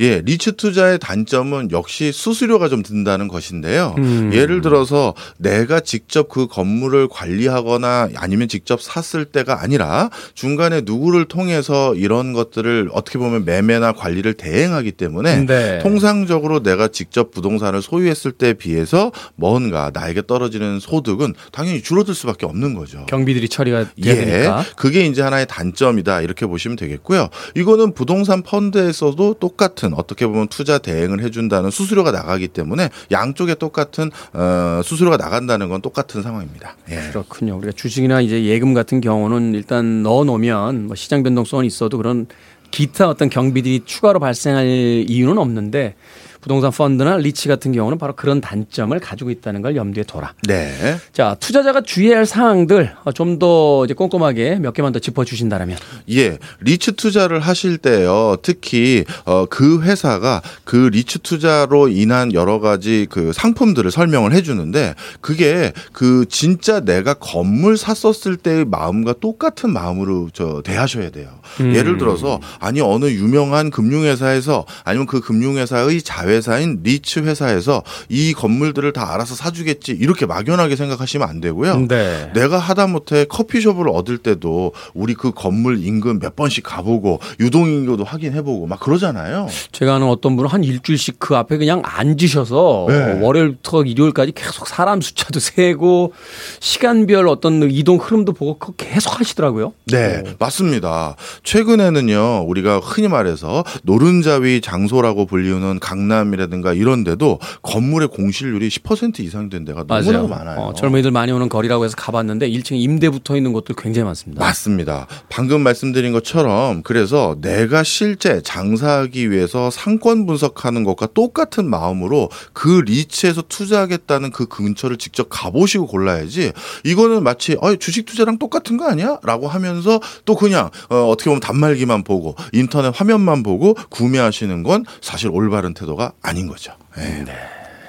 예, 리츠 투자의 단점은 역시 수수료가 좀 든다는 것인데요. 음. 예를 들어서 내가 직접 그 건물을 관리하거나 아니면 직접 샀을 때가 아니라 중간에 누구를 통해서 이런 것들을 어떻게 보면 매매나 관리를 대행하기 때문에 네. 통상적으로 내가 직접 부동산을 소유했을 때에 비해서 뭔가 나에게 떨어지는 소득은 당연히 줄어들 수밖에 없는 거죠. 경비들이 처리가 예, 되니까. 그게 이제 하나의 단점이다 이렇게 보시면 되겠고요. 이거는 부동산 펀드에서도 똑같은 어떻게 보면 투자 대행을 해준다는 수수료가 나가기 때문에 양쪽에 똑같은 어, 수수료가 나간다는 건 똑같은 상황입니다. 예. 그렇군요. 우리가 주식이나 이제 예금 같은 경우는 일단 넣어 놓으면 뭐 시장 변동성은 있어도 그런 기타 어떤 경비들이 추가로 발생할 이유는 없는데 부동산 펀드나 리치 같은 경우는 바로 그런 단점을 가지고 있다는 걸 염두에 둬라. 네. 자, 투자자가 주의해야 할 사항들 좀 더 이제 꼼꼼하게 몇 개만 더 짚어 주신다면. 예, 리츠 투자를 하실 때요. 특히 어, 그 회사가 그 리츠 투자로 인한 여러 가지 그 상품들을 설명을 해 주는데 그게 그 진짜 내가 건물 샀었을 때의 마음과 똑같은 마음으로 저 대하셔야 돼요. 음. 예를 들어서 아니 어느 유명한 금융회사에서 아니면 그 금융회사의 자회사인 리츠 회사에서 이 건물들을 다 알아서 사주겠지 이렇게 막연하게 생각하시면 안 되고요. 네. 내가 하다못해 커피숍을 얻을 때도 우리 그 건물 인근 몇 번씩 가보고 유동인구도 확인해보고 막 그러잖아요. 제가 아는 어떤 분은 한 일주일씩 그 앞에 그냥 앉으셔서 네. 월요일부터 일요일까지 계속 사람 숫자도 세고 시간별 어떤 이동 흐름도 보고 계속 하시더라고요. 네, 맞습니다. 최근에는요, 우리가 흔히 말해서 노른자위 장소라고 불리우는 강남이라든가 이런 데도 건물의 공실률이 10% 이상 된 데가 너무나 많아요. 어, 젊은이들 많이 오는 거리라고 해서 가봤는데 1층에 임대 붙어 있는 곳들 굉장히 많습니다. 맞습니다. 방금 말씀드린 것처럼 그래서 내가 실제 장사하기 위해서 상권 분석하는 것과 똑같은 마음으로 그 리츠에서 투자하겠다는 그 근처를 직접 가보시고 골라야지 이거는 마치 어, 주식 투자랑 똑같은 거 아니야? 라고 하면서 또 그냥 어, 어떻게 보면 단말기만 보고 인터넷 화면만 보고 구매하시는 건 사실 올바른 태도가 아닌 거죠. 예.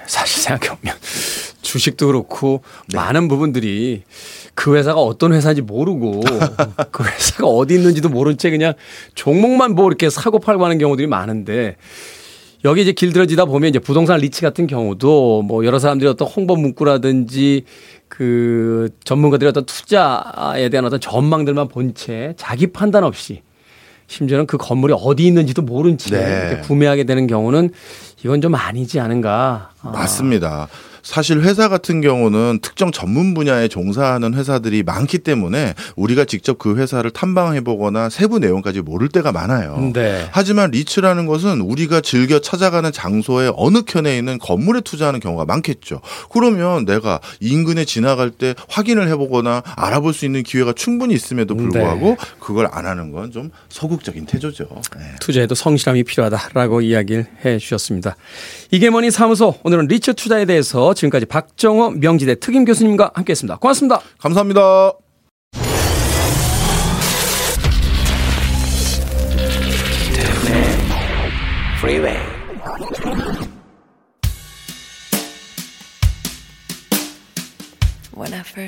사실 생각해보면 주식도 그렇고 네. 많은 부분들이 그 회사가 어떤 회사인지 모르고 그 회사가 어디 있는지도 모른 채 그냥 종목만 보고 이렇게 사고 팔고 하는 경우들이 많은데 여기 이제 길들여지다 보면 이제 부동산 리치 같은 경우도 뭐 여러 사람들이 어떤 홍보 문구라든지 그 전문가들의 어떤 투자에 대한 어떤 전망들만 본 채 자기 판단 없이 심지어는 그 건물이 어디 있는지도 모른 채 네. 구매하게 되는 경우는 이건 좀 아니지 않은가. 아. 맞습니다. 사실 회사 같은 경우는 특정 전문 분야에 종사하는 회사들이 많기 때문에 우리가 직접 그 회사를 탐방해 보거나 세부 내용까지 모를 때가 많아요. 네. 하지만 리츠라는 것은 우리가 즐겨 찾아가는 장소의 어느 켠에 있는 건물에 투자하는 경우가 많겠죠. 그러면 내가 인근에 지나갈 때 확인을 해 보거나 알아볼 수 있는 기회가 충분히 있음에도 불구하고 네. 그걸 안 하는 건 좀 소극적인 태조죠. 네. 투자에도 성실함이 필요하다라고 이야기를 해 주셨습니다. 이게 뭐니 사무소 오늘은 리츠 투자에 대해서 지금까지 박정호 명지대 특임 교수님과 함께했습니다. 고맙습니다. 감사합니다.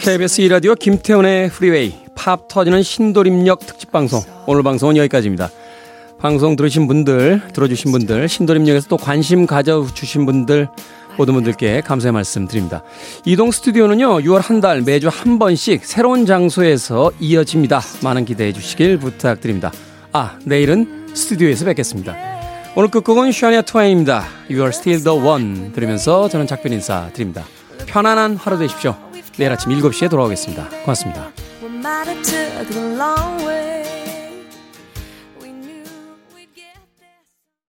KBS 2라디오 김태훈의 Freeway 팝 터지는 신도림역 특집 방송 오늘 방송은 여기까지입니다. 방송 들으신 분들 들어주신 분들 신도림역에서 또 관심 가져주신 분들 모든 분들께 감사의 말씀 드립니다. 이동 스튜디오는요 6월 한 달 매주 한 번씩 새로운 장소에서 이어집니다. 많은 기대해 주시길 부탁드립니다. 아 내일은 스튜디오에서 뵙겠습니다. 오늘 끝곡은 샤니아 트와인입니다. You are still the one 들으면서 저는 작별 인사 드립니다. 편안한 하루 되십시오. 내일 아침 7시에 돌아오겠습니다. 고맙습니다.